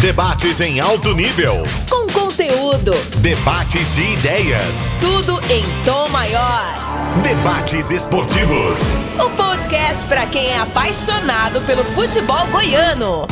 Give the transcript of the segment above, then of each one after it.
Debates em alto nível. Com conteúdo. Debates de ideias. Tudo em tom maior. Debates esportivos. O podcast para quem é apaixonado pelo futebol goiano.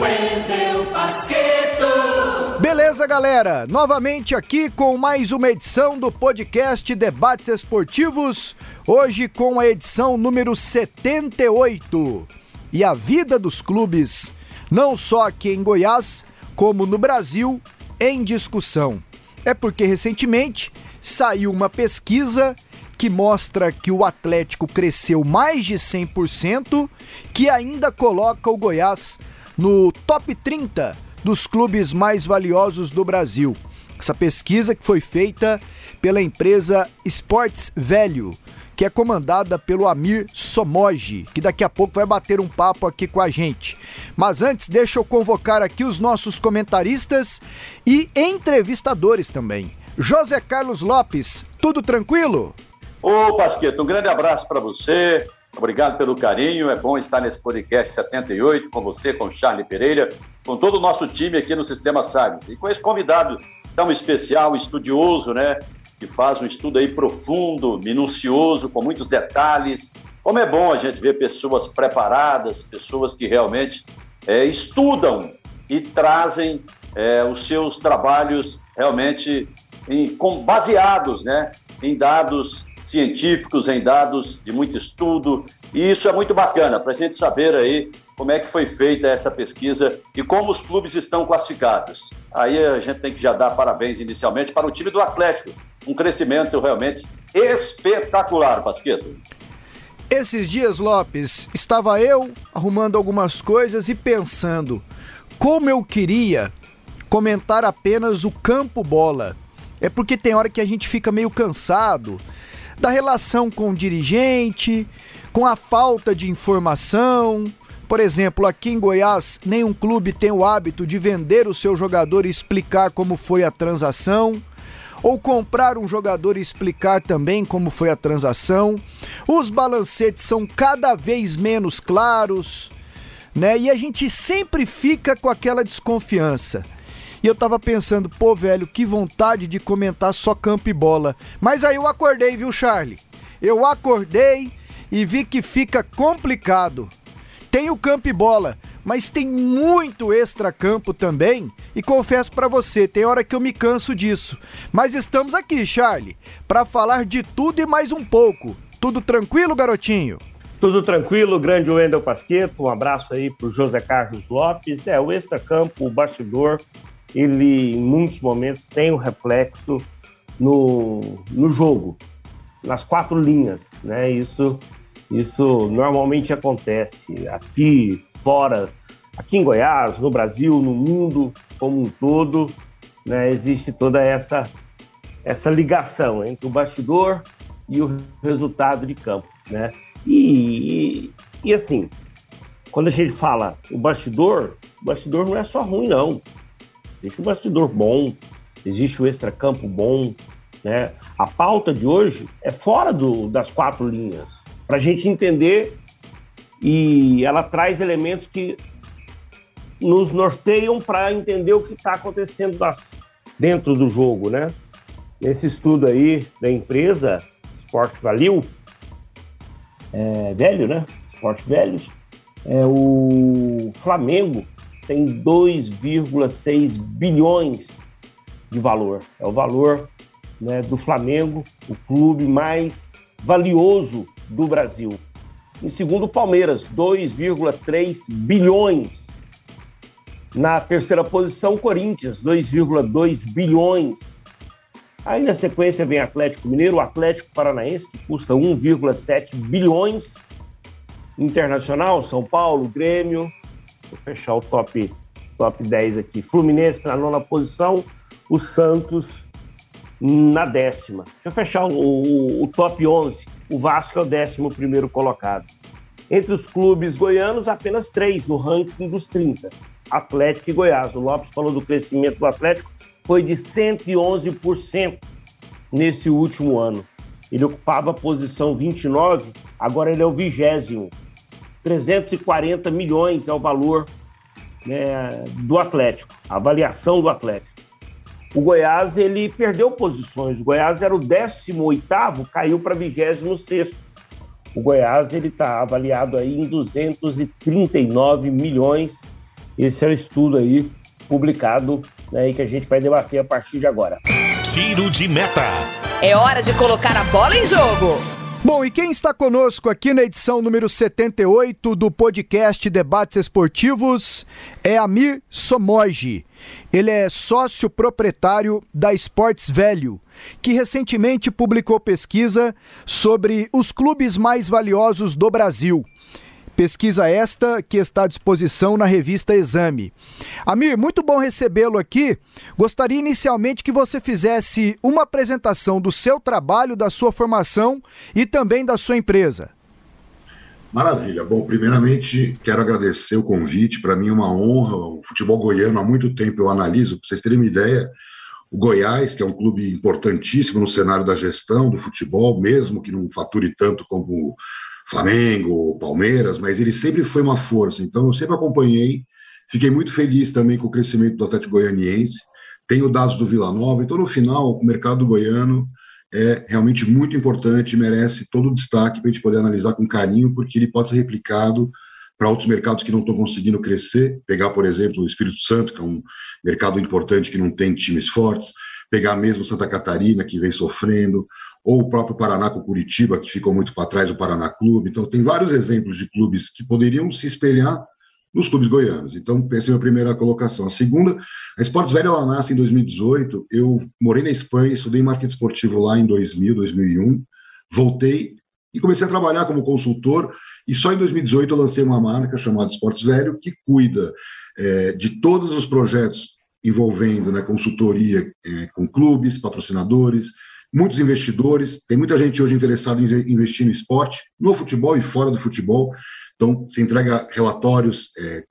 Wendel Basqueto. Beleza, galera? Novamente aqui com mais uma edição do podcast Debates Esportivos. Hoje com a edição número 78. E a vida dos clubes não só aqui em Goiás, como no Brasil, em discussão. É porque recentemente saiu uma pesquisa que mostra que o Atlético cresceu mais de 100%, que ainda coloca o Goiás no top 30 dos clubes mais valiosos do Brasil. Essa pesquisa que foi feita pela empresa Sports Velho que é comandada pelo Amir Somoji, que daqui a pouco vai bater um papo aqui com a gente. Mas antes, deixa eu convocar aqui os nossos comentaristas e entrevistadores também. José Carlos Lopes, tudo tranquilo? Ô, Pasqueto, um grande abraço para você. Obrigado pelo carinho. É bom estar nesse podcast 78 com você, com Charlie Pereira, com todo o nosso time aqui no Sistema Sagres. E com esse convidado tão especial, estudioso, né? Que faz um estudo aí profundo, minucioso, com muitos detalhes. Como é bom a gente ver pessoas preparadas, pessoas que realmente é, estudam e trazem é, os seus trabalhos realmente em, com, baseados né, em dados científicos, em dados de muito estudo, e isso é muito bacana para a gente saber aí como é que foi feita essa pesquisa e como os clubes estão classificados. Aí a gente tem que já dar parabéns inicialmente para o time do Atlético, um crescimento realmente espetacular, Pasqueto. Esses dias, Lopes, estava eu arrumando algumas coisas e pensando como eu queria comentar apenas o campo bola. É porque tem hora que a gente fica meio cansado da relação com o dirigente, com a falta de informação. Por exemplo, aqui em Goiás, nenhum clube tem o hábito de vender o seu jogador e explicar como foi a transação ou comprar um jogador e explicar também como foi a transação. Os balancetes são cada vez menos claros, né? E a gente sempre fica com aquela desconfiança. E eu tava pensando, pô, velho, que vontade de comentar só campo e bola. Mas aí eu acordei, viu, Charlie? Eu acordei e vi que fica complicado. Tem o campo e bola, mas tem muito extra-campo também. E confesso para você, tem hora que eu me canso disso. Mas estamos aqui, Charlie, para falar de tudo e mais um pouco. Tudo tranquilo, garotinho? Tudo tranquilo, grande Wendel Pasqueto. Um abraço aí pro José Carlos Lopes. É, o extra-campo, o bastidor, ele em muitos momentos tem um reflexo no, no jogo, nas quatro linhas, né? Isso, isso normalmente acontece aqui fora, aqui em Goiás, no Brasil, no mundo como um todo, né, existe toda essa, essa ligação entre o bastidor e o resultado de campo. Né? E, e, e assim, quando a gente fala o bastidor, o bastidor não é só ruim, não. Existe um bastidor bom, existe o extracampo bom. Né? A pauta de hoje é fora do, das quatro linhas, para a gente entender e ela traz elementos que nos norteiam para entender o que está acontecendo dentro do jogo, né? Nesse estudo aí da empresa Sport Value, é, velho, né? Sport Velhos, é, o Flamengo tem 2,6 bilhões de valor. É o valor né, do Flamengo, o clube mais valioso do Brasil. Em segundo, Palmeiras, 2,3 bilhões. Na terceira posição, Corinthians, 2,2 bilhões. Aí na sequência vem Atlético Mineiro, Atlético Paranaense, que custa 1,7 bilhões. Internacional, São Paulo, Grêmio. Vou fechar o top, top 10 aqui. Fluminense na nona posição, o Santos na décima. Deixa eu fechar o, o, o top 11 o Vasco é o 11 colocado. Entre os clubes goianos, apenas três no ranking dos 30. Atlético e Goiás. O Lopes falou do crescimento do Atlético, foi de 111% nesse último ano. Ele ocupava a posição 29, agora ele é o vigésimo. 340 milhões é o valor né, do Atlético, a avaliação do Atlético. O Goiás ele perdeu posições. O Goiás era o 18 caiu para 26 O Goiás ele está avaliado aí em 239 milhões. Esse é o estudo aí publicado né, que a gente vai debater a partir de agora. Tiro de meta. É hora de colocar a bola em jogo. Bom, e quem está conosco aqui na edição número 78 do podcast Debates Esportivos é Amir Somoji. Ele é sócio proprietário da Sports Velho, que recentemente publicou pesquisa sobre os clubes mais valiosos do Brasil. Pesquisa esta que está à disposição na revista Exame. Amir, muito bom recebê-lo aqui. Gostaria inicialmente que você fizesse uma apresentação do seu trabalho, da sua formação e também da sua empresa. Maravilha. Bom, primeiramente quero agradecer o convite. Para mim é uma honra. O futebol goiano há muito tempo eu analiso. Para vocês terem uma ideia, o Goiás, que é um clube importantíssimo no cenário da gestão do futebol, mesmo que não fature tanto como Flamengo, Palmeiras, mas ele sempre foi uma força. Então eu sempre acompanhei, fiquei muito feliz também com o crescimento do Atlético Goianiense. Tenho dados do Vila Nova, então no final o mercado goiano é realmente muito importante, merece todo o destaque para a gente poder analisar com carinho, porque ele pode ser replicado para outros mercados que não estão conseguindo crescer. Pegar, por exemplo, o Espírito Santo, que é um mercado importante que não tem times fortes, pegar mesmo Santa Catarina, que vem sofrendo, ou o próprio Paraná com Curitiba, que ficou muito para trás do Paraná Clube. Então, tem vários exemplos de clubes que poderiam se espelhar nos clubes goianos. Então, essa é a primeira colocação. A segunda, a Esportes Velha ela nasce em 2018. Eu morei na Espanha, estudei marketing esportivo lá em 2000, 2001. Voltei e comecei a trabalhar como consultor. E só em 2018 eu lancei uma marca chamada Esportes Velho, que cuida é, de todos os projetos envolvendo né, consultoria é, com clubes, patrocinadores, muitos investidores, tem muita gente hoje interessada em investir no esporte, no futebol e fora do futebol. Então, se entrega relatórios é,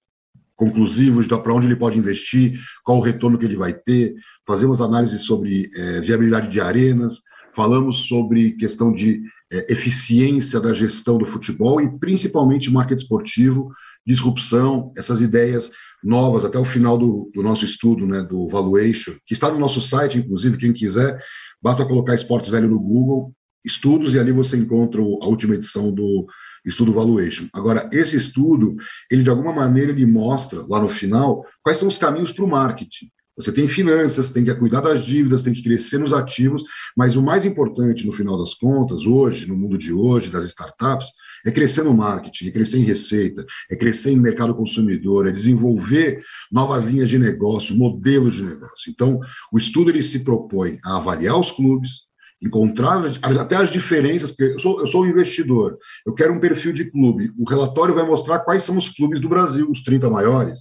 conclusivos para onde ele pode investir, qual o retorno que ele vai ter, fazemos análises sobre é, viabilidade de arenas, falamos sobre questão de é, eficiência da gestão do futebol e principalmente marketing esportivo, disrupção, essas ideias novas até o final do, do nosso estudo, né, do Valuation, que está no nosso site, inclusive, quem quiser, Basta colocar Esportes Velho no Google, estudos, e ali você encontra a última edição do estudo Valuation. Agora, esse estudo, ele de alguma maneira ele mostra lá no final quais são os caminhos para o marketing. Você tem finanças, tem que cuidar das dívidas, tem que crescer nos ativos, mas o mais importante no final das contas, hoje, no mundo de hoje, das startups, é crescer no marketing, é crescer em receita, é crescer em mercado consumidor, é desenvolver novas linhas de negócio, modelos de negócio. Então, o estudo ele se propõe a avaliar os clubes, encontrar até as diferenças, porque eu sou, eu sou um investidor, eu quero um perfil de clube. O relatório vai mostrar quais são os clubes do Brasil, os 30 maiores,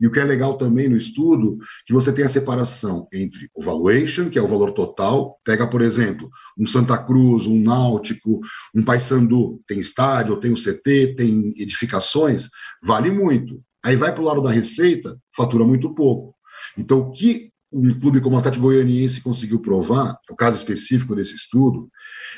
e o que é legal também no estudo, que você tem a separação entre o valuation, que é o valor total, pega, por exemplo, um Santa Cruz, um Náutico, um Paysandu, tem estádio, tem o CT, tem edificações, vale muito. Aí vai para o lado da receita, fatura muito pouco. Então, o que um clube como o Atlético Goianiense conseguiu provar, o caso específico desse estudo,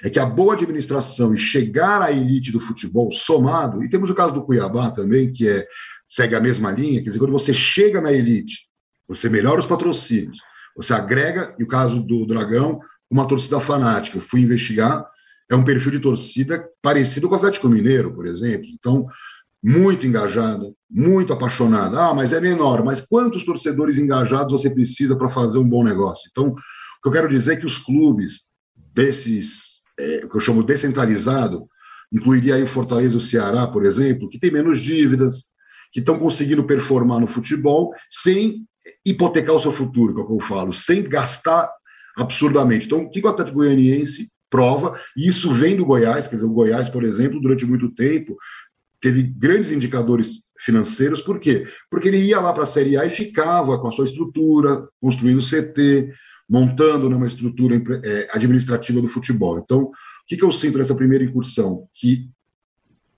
é que a boa administração e chegar à elite do futebol somado, e temos o caso do Cuiabá também, que é segue a mesma linha, quer dizer, quando você chega na elite, você melhora os patrocínios, você agrega, e o caso do Dragão, uma torcida fanática. Eu fui investigar, é um perfil de torcida parecido com o Atlético Mineiro, por exemplo. Então, muito engajada, muito apaixonada. Ah, mas é menor, mas quantos torcedores engajados você precisa para fazer um bom negócio? Então, o que eu quero dizer é que os clubes desses, é, o que eu chamo descentralizado, incluiria aí o Fortaleza e o Ceará, por exemplo, que tem menos dívidas, que estão conseguindo performar no futebol sem hipotecar o seu futuro, que é eu falo, sem gastar absurdamente. Então, o que o Atlético Goianiense prova, e isso vem do Goiás, quer dizer, o Goiás, por exemplo, durante muito tempo, teve grandes indicadores financeiros, por quê? Porque ele ia lá para a Série A e ficava com a sua estrutura, construindo CT, montando né, uma estrutura é, administrativa do futebol. Então, o que, que eu sinto nessa primeira incursão? Que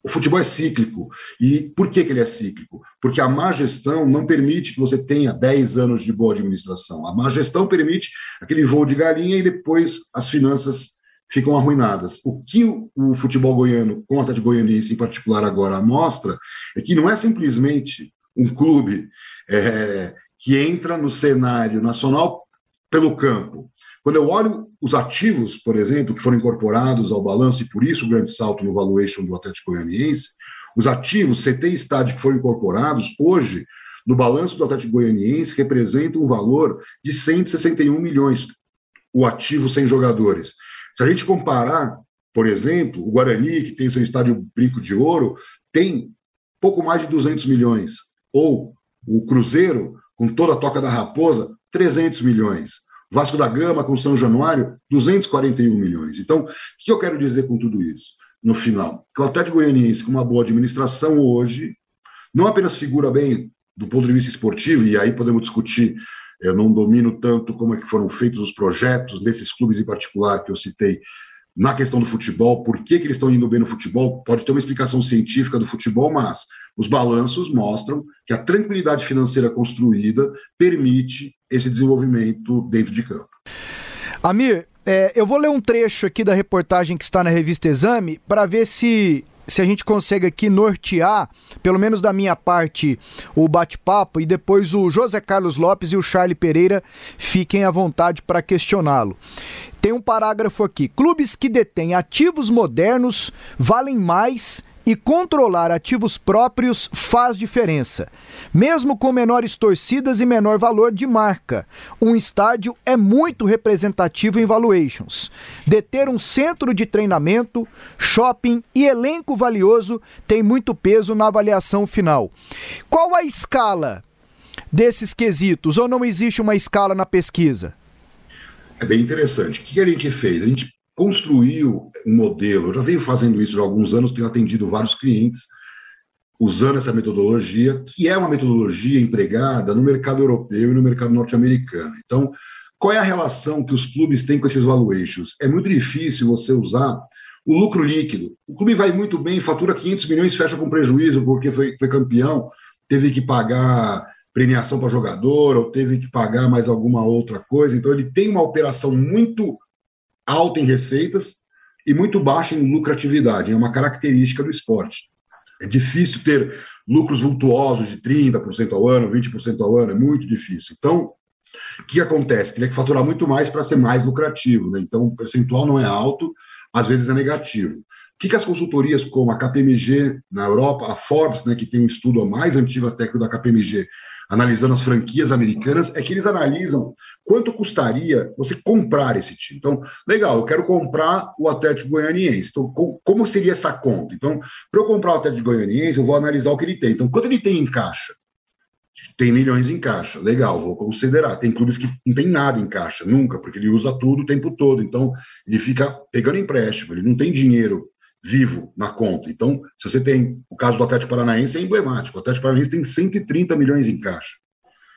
o futebol é cíclico. E por que, que ele é cíclico? Porque a má gestão não permite que você tenha 10 anos de boa administração. A má gestão permite aquele voo de galinha e depois as finanças ficam arruinadas. O que o, futebol goiano, conta de goianiense em particular agora, mostra é que não é simplesmente um clube é, que entra no cenário nacional pelo campo. Quando eu olho os ativos, por exemplo, que foram incorporados ao balanço, e por isso o grande salto no valuation do Atlético Goianiense, os ativos, CT e estádio que foram incorporados, hoje, no balanço do Atlético Goianiense, representam um valor de 161 milhões, o ativo sem jogadores. Se a gente comparar, por exemplo, o Guarani, que tem seu estádio Brinco de Ouro, tem pouco mais de 200 milhões. Ou o Cruzeiro, com toda a toca da Raposa, 300 milhões. Vasco da Gama, com São Januário, 241 milhões. Então, o que eu quero dizer com tudo isso? No final, que o Atlético Goianiense, com uma boa administração hoje, não apenas figura bem do ponto de vista esportivo, e aí podemos discutir, eu não domino tanto como é que foram feitos os projetos desses clubes em particular que eu citei, na questão do futebol, por que, que eles estão indo bem no futebol, pode ter uma explicação científica do futebol, mas os balanços mostram que a tranquilidade financeira construída permite esse desenvolvimento dentro de campo. Amir, é, eu vou ler um trecho aqui da reportagem que está na revista Exame para ver se se a gente consegue aqui nortear, pelo menos da minha parte, o bate-papo e depois o José Carlos Lopes e o Charlie Pereira fiquem à vontade para questioná-lo. Tem um parágrafo aqui: clubes que detêm ativos modernos valem mais e controlar ativos próprios faz diferença. Mesmo com menores torcidas e menor valor de marca, um estádio é muito representativo em valuations. Deter um centro de treinamento, shopping e elenco valioso tem muito peso na avaliação final. Qual a escala desses quesitos ou não existe uma escala na pesquisa? É bem interessante. O que a gente fez? A gente construiu um modelo. Eu já venho fazendo isso há alguns anos, tenho atendido vários clientes usando essa metodologia, que é uma metodologia empregada no mercado europeu e no mercado norte-americano. Então, qual é a relação que os clubes têm com esses valuations? É muito difícil você usar o lucro líquido. O clube vai muito bem, fatura 500 milhões, fecha com prejuízo porque foi, foi campeão, teve que pagar premiação para jogador, ou teve que pagar mais alguma outra coisa. Então, ele tem uma operação muito alta em receitas e muito baixa em lucratividade, é uma característica do esporte. É difícil ter lucros vultuosos de 30% ao ano, 20% ao ano, é muito difícil. Então, o que acontece? Teria que faturar muito mais para ser mais lucrativo. Né? Então, o percentual não é alto, às vezes é negativo. O que, que as consultorias como a KPMG na Europa, a Forbes, né, que tem um estudo a mais antigo até que o da KPMG, analisando as franquias americanas, é que eles analisam quanto custaria você comprar esse time. Então, legal, eu quero comprar o Atlético Goianiense. Então, como seria essa conta? Então, para eu comprar o Atlético Goianiense, eu vou analisar o que ele tem. Então, quanto ele tem em caixa? Tem milhões em caixa, legal, vou considerar. Tem clubes que não tem nada em caixa, nunca, porque ele usa tudo o tempo todo. Então, ele fica pegando empréstimo, ele não tem dinheiro vivo na conta. Então, se você tem o caso do Atlético Paranaense, é emblemático. O Atlético Paranaense tem 130 milhões em caixa.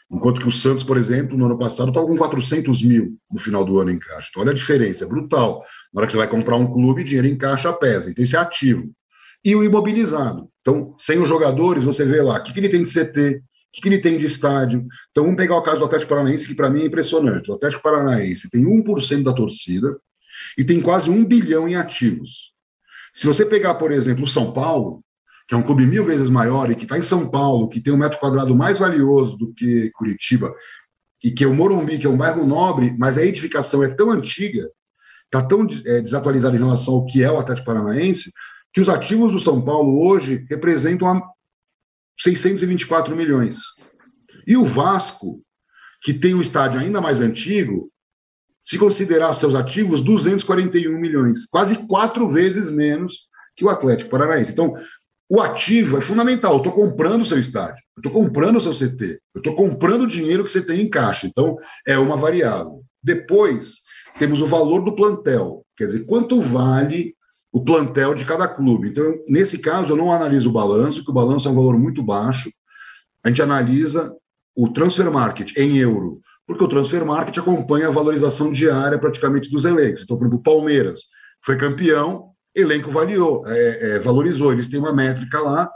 Enquanto que o Santos, por exemplo, no ano passado estava com 400 mil no final do ano em caixa. Então, olha a diferença, é brutal. Na hora que você vai comprar um clube, dinheiro em caixa pesa. Então, isso é ativo. E o imobilizado. Então, sem os jogadores, você vê lá o que, que ele tem de CT, o que, que ele tem de estádio. Então, vamos pegar o caso do Atlético Paranaense, que para mim é impressionante. O Atlético Paranaense tem 1% da torcida e tem quase um bilhão em ativos. Se você pegar, por exemplo, o São Paulo, que é um clube mil vezes maior e que está em São Paulo, que tem um metro quadrado mais valioso do que Curitiba, e que é o Morumbi, que é um bairro nobre, mas a edificação é tão antiga, está tão é, desatualizada em relação ao que é o Atlético Paranaense, que os ativos do São Paulo hoje representam 624 milhões. E o Vasco, que tem um estádio ainda mais antigo, se considerar seus ativos, 241 milhões, quase quatro vezes menos que o Atlético Paranaense. Então, o ativo é fundamental. Eu estou comprando o seu estádio, eu estou comprando o seu CT, eu estou comprando o dinheiro que você tem em caixa. Então, é uma variável. Depois, temos o valor do plantel, quer dizer, quanto vale o plantel de cada clube. Então, nesse caso, eu não analiso o balanço, que o balanço é um valor muito baixo. A gente analisa o transfer market em euro porque o transfer market acompanha a valorização diária praticamente dos elencos. Então, por exemplo, o Palmeiras foi campeão, elenco valiou, é, é, valorizou, eles têm uma métrica lá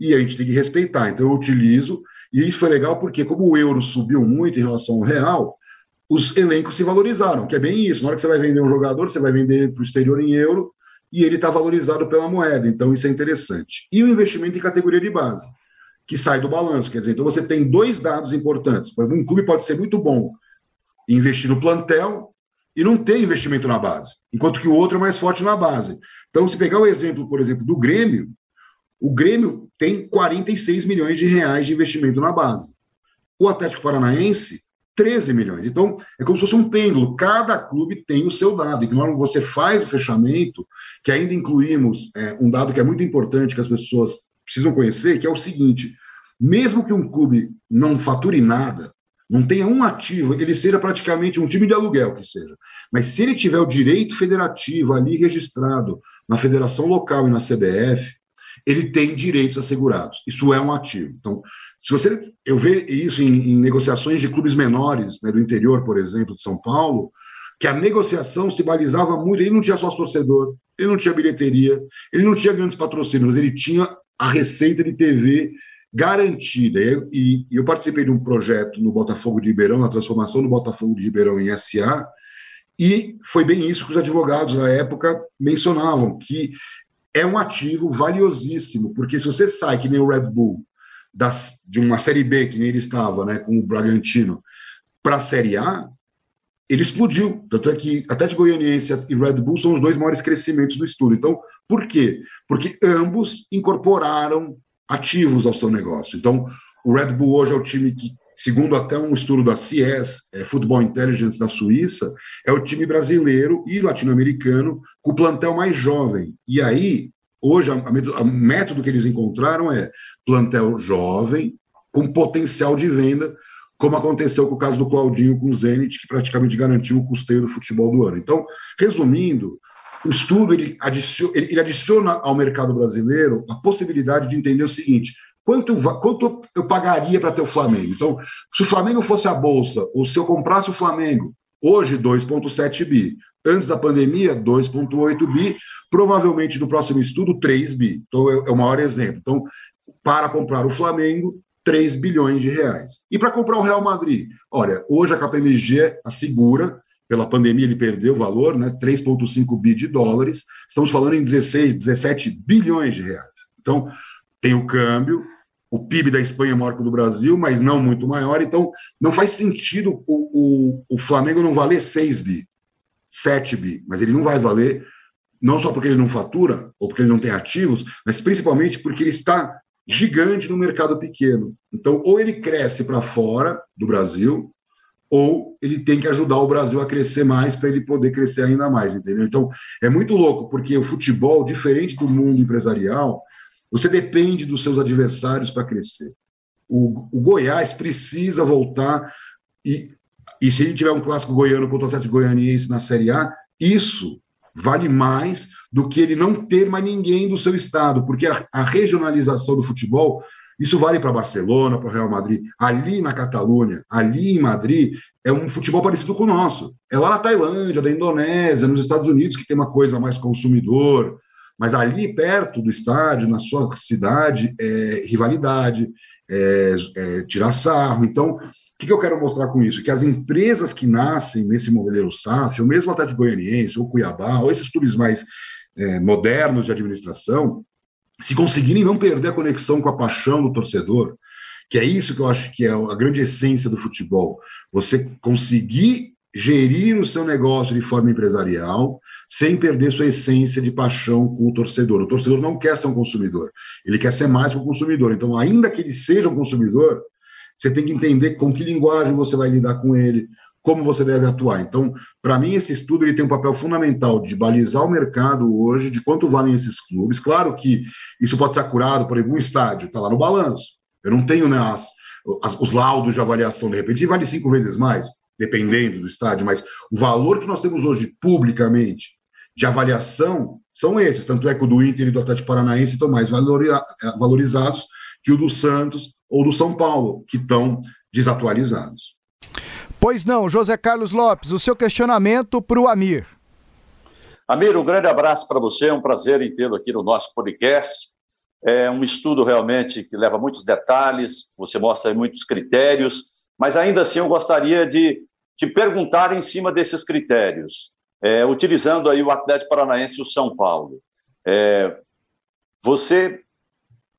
e a gente tem que respeitar. Então, eu utilizo, e isso foi legal porque, como o euro subiu muito em relação ao real, os elencos se valorizaram, que é bem isso. Na hora que você vai vender um jogador, você vai vender para o exterior em euro e ele está valorizado pela moeda. Então, isso é interessante. E o investimento em categoria de base. Que sai do balanço. Quer dizer, então você tem dois dados importantes. Um clube pode ser muito bom investir no plantel e não ter investimento na base, enquanto que o outro é mais forte na base. Então, se pegar o exemplo, por exemplo, do Grêmio, o Grêmio tem 46 milhões de reais de investimento na base. O Atlético Paranaense, 13 milhões. Então, é como se fosse um pêndulo. Cada clube tem o seu dado. E quando você faz o fechamento, que ainda incluímos é, um dado que é muito importante que as pessoas precisam conhecer, que é o seguinte: mesmo que um clube não fature nada, não tenha um ativo, ele seja praticamente um time de aluguel que seja. Mas se ele tiver o direito federativo ali registrado na federação local e na CBF, ele tem direitos assegurados. Isso é um ativo. Então, se você eu vejo isso em, em negociações de clubes menores, né, do interior, por exemplo, de São Paulo, que a negociação se balizava muito, ele não tinha sócio torcedor, ele não tinha bilheteria, ele não tinha grandes patrocínios, ele tinha a receita de TV garantida. E, e, eu participei de um projeto no Botafogo de Ribeirão, na transformação do Botafogo de Ribeirão em SA, e foi bem isso que os advogados na época mencionavam, que é um ativo valiosíssimo, porque se você sai, que nem o Red Bull, das, de uma Série B, que nem ele estava, né, com o Bragantino, para a Série A, ele explodiu. Tanto é que de Goianiense e Red Bull são os dois maiores crescimentos do estudo. Então, por quê? Porque ambos incorporaram ativos ao seu negócio. Então, o Red Bull hoje é o time que, segundo até um estudo da CS, é, Football Intelligence da Suíça, é o time brasileiro e latino-americano com o plantel mais jovem. E aí, hoje, o método que eles encontraram é plantel jovem, com potencial de venda, como aconteceu com o caso do Claudinho com o Zenit, que praticamente garantiu o custeio do futebol do ano. Então, resumindo, o estudo ele adiciona, ele adiciona ao mercado brasileiro a possibilidade de entender o seguinte: quanto, quanto eu pagaria para ter o Flamengo? Então, se o Flamengo fosse a bolsa, ou se eu comprasse o Flamengo, hoje 2,7 bi. Antes da pandemia, 2,8 bi. Provavelmente no próximo estudo, 3 bi. Então, é, é o maior exemplo. Então, para comprar o Flamengo, 3 bilhões de reais. E para comprar o Real Madrid? Olha, hoje a KPMG assegura pela pandemia ele perdeu o valor, né, 3,5 bi de dólares, estamos falando em 16, 17 bilhões de reais. Então, tem o câmbio, o PIB da Espanha é maior que o do Brasil, mas não muito maior, então não faz sentido o, o, o Flamengo não valer 6 bi, 7 bi, mas ele não vai valer, não só porque ele não fatura, ou porque ele não tem ativos, mas principalmente porque ele está gigante no mercado pequeno. Então, ou ele cresce para fora do Brasil, ou ele tem que ajudar o Brasil a crescer mais para ele poder crescer ainda mais, entendeu? Então, é muito louco, porque o futebol, diferente do mundo empresarial, você depende dos seus adversários para crescer. O, o, Goiás precisa voltar e, e se ele tiver um clássico goiano contra o Atlético Goianiense na Série A, isso vale mais do que ele não ter mais ninguém do seu estado, porque a, a regionalização do futebol isso vale para Barcelona, para o Real Madrid. Ali na Catalunha, ali em Madrid, é um futebol parecido com o nosso. É lá na Tailândia, na Indonésia, nos Estados Unidos, que tem uma coisa mais consumidor. Mas ali perto do estádio, na sua cidade, é rivalidade, é, é tirar sarro. Então, o que, que, eu quero mostrar com isso? Que as empresas que nascem nesse modelo SAF, ou mesmo até de Goianiense, ou Cuiabá, ou esses clubes mais é, modernos de administração, se conseguirem não perder a conexão com a paixão do torcedor, que é isso que eu acho que é a grande essência do futebol, você conseguir gerir o seu negócio de forma empresarial sem perder sua essência de paixão com o torcedor. O torcedor não quer ser um consumidor, ele quer ser mais que um consumidor. Então, ainda que ele seja um consumidor, você tem que entender com que linguagem você vai lidar com ele, como você deve atuar. Então, para mim, esse estudo ele tem um papel fundamental de balizar o mercado hoje, de quanto valem esses clubes. Claro que isso pode ser acurado por algum estádio, está lá no balanço. Eu não tenho né, as, as, os laudos de avaliação, de repente vale cinco vezes mais, dependendo do estádio, mas o valor que nós temos hoje publicamente de avaliação são esses. Tanto é que o do Inter e do Atlético Paranaense estão mais valorizados que o do Santos ou do São Paulo, que estão desatualizados. Pois não, José Carlos Lopes, o seu questionamento para o Amir. Amir, um grande abraço para você, é um prazer em tê-lo aqui no nosso podcast. É um estudo realmente que leva muitos detalhes, você mostra muitos critérios, mas ainda assim eu gostaria de te perguntar em cima desses critérios, é, utilizando aí o Atlético Paranaense e o São Paulo. É, você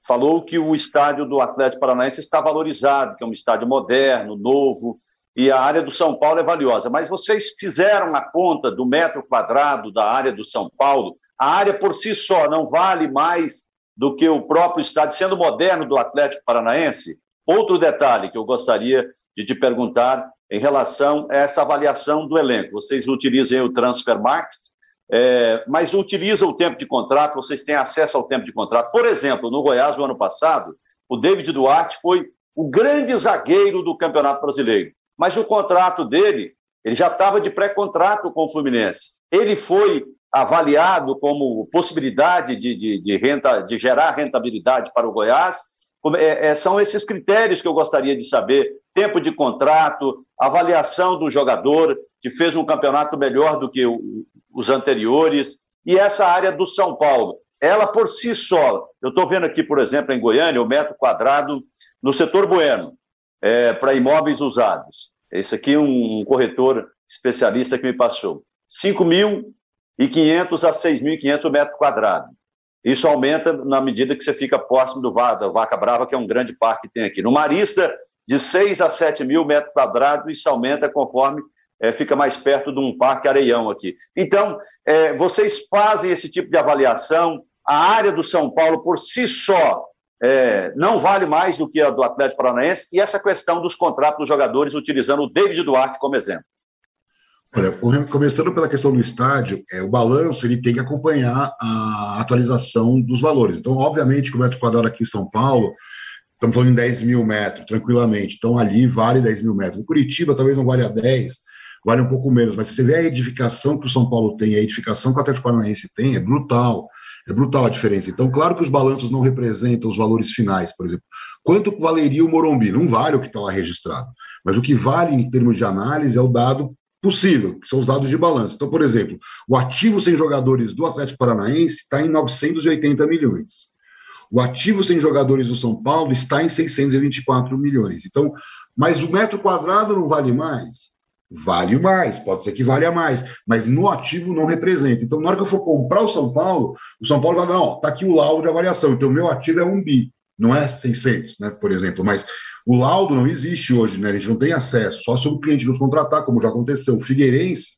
falou que o estádio do Atlético Paranaense está valorizado, que é um estádio moderno, novo, e a área do São Paulo é valiosa. Mas vocês fizeram a conta do metro quadrado da área do São Paulo, a área por si só não vale mais do que o próprio estádio, sendo moderno, do Atlético Paranaense? Outro detalhe que eu gostaria de te perguntar em relação a essa avaliação do elenco. Vocês utilizam o Transfer Market, é, mas utilizam o tempo de contrato, vocês têm acesso ao tempo de contrato. Por exemplo, no Goiás, no ano passado, o David Duarte foi o grande zagueiro do Campeonato Brasileiro. Mas o contrato dele, ele já estava de pré-contrato com o Fluminense. Ele foi avaliado como possibilidade de, de, de, renta, de gerar rentabilidade para o Goiás. É, é, são esses critérios que eu gostaria de saber: tempo de contrato, avaliação do jogador, que fez um campeonato melhor do que o, os anteriores, e essa área do São Paulo. Ela por si só, eu estou vendo aqui, por exemplo, em Goiânia, o metro quadrado no setor bueno, é, para imóveis usados. Esse aqui é um corretor especialista que me passou. 5.500 a 6.500 metros quadrados. Isso aumenta na medida que você fica próximo do Vada, Vaca Brava, que é um grande parque que tem aqui. No Marista, de 6 a 7 mil metros quadrados, isso aumenta conforme é, fica mais perto de um parque areião aqui. Então, é, vocês fazem esse tipo de avaliação, a área do São Paulo por si só é, não vale mais do que a do Atlético Paranaense, e essa questão dos contratos dos jogadores, utilizando o David Duarte como exemplo. Olha, começando pela questão do estádio, é, o balanço ele tem que acompanhar a atualização dos valores. Então, obviamente, que o metro quadrado aqui em São Paulo, estamos falando em 10 mil metros, tranquilamente. Então, ali vale 10 mil metros. Em Curitiba, talvez não vale a 10, vale um pouco menos. Mas se você vê a edificação que o São Paulo tem, a edificação que o Atlético Paranaense tem, é brutal. É brutal a diferença. Então, claro que os balanços não representam os valores finais, por exemplo. Quanto valeria o Morumbi? Não vale o que está lá registrado. Mas o que vale em termos de análise é o dado possível, que são os dados de balanço. Então, por exemplo, o ativo sem jogadores do Atlético Paranaense está em 980 milhões. O ativo sem jogadores do São Paulo está em 624 milhões. Então, mas o metro quadrado não vale mais? Vale mais, pode ser que valha mais, mas no ativo não representa. Então, na hora que eu for comprar o São Paulo, o São Paulo vai ó, tá aqui o laudo de avaliação, então o meu ativo é um bi, não é 600, né, por exemplo, mas o laudo não existe hoje, né, a gente não tem acesso, só se o cliente nos contratar, como já aconteceu. O Figueirense,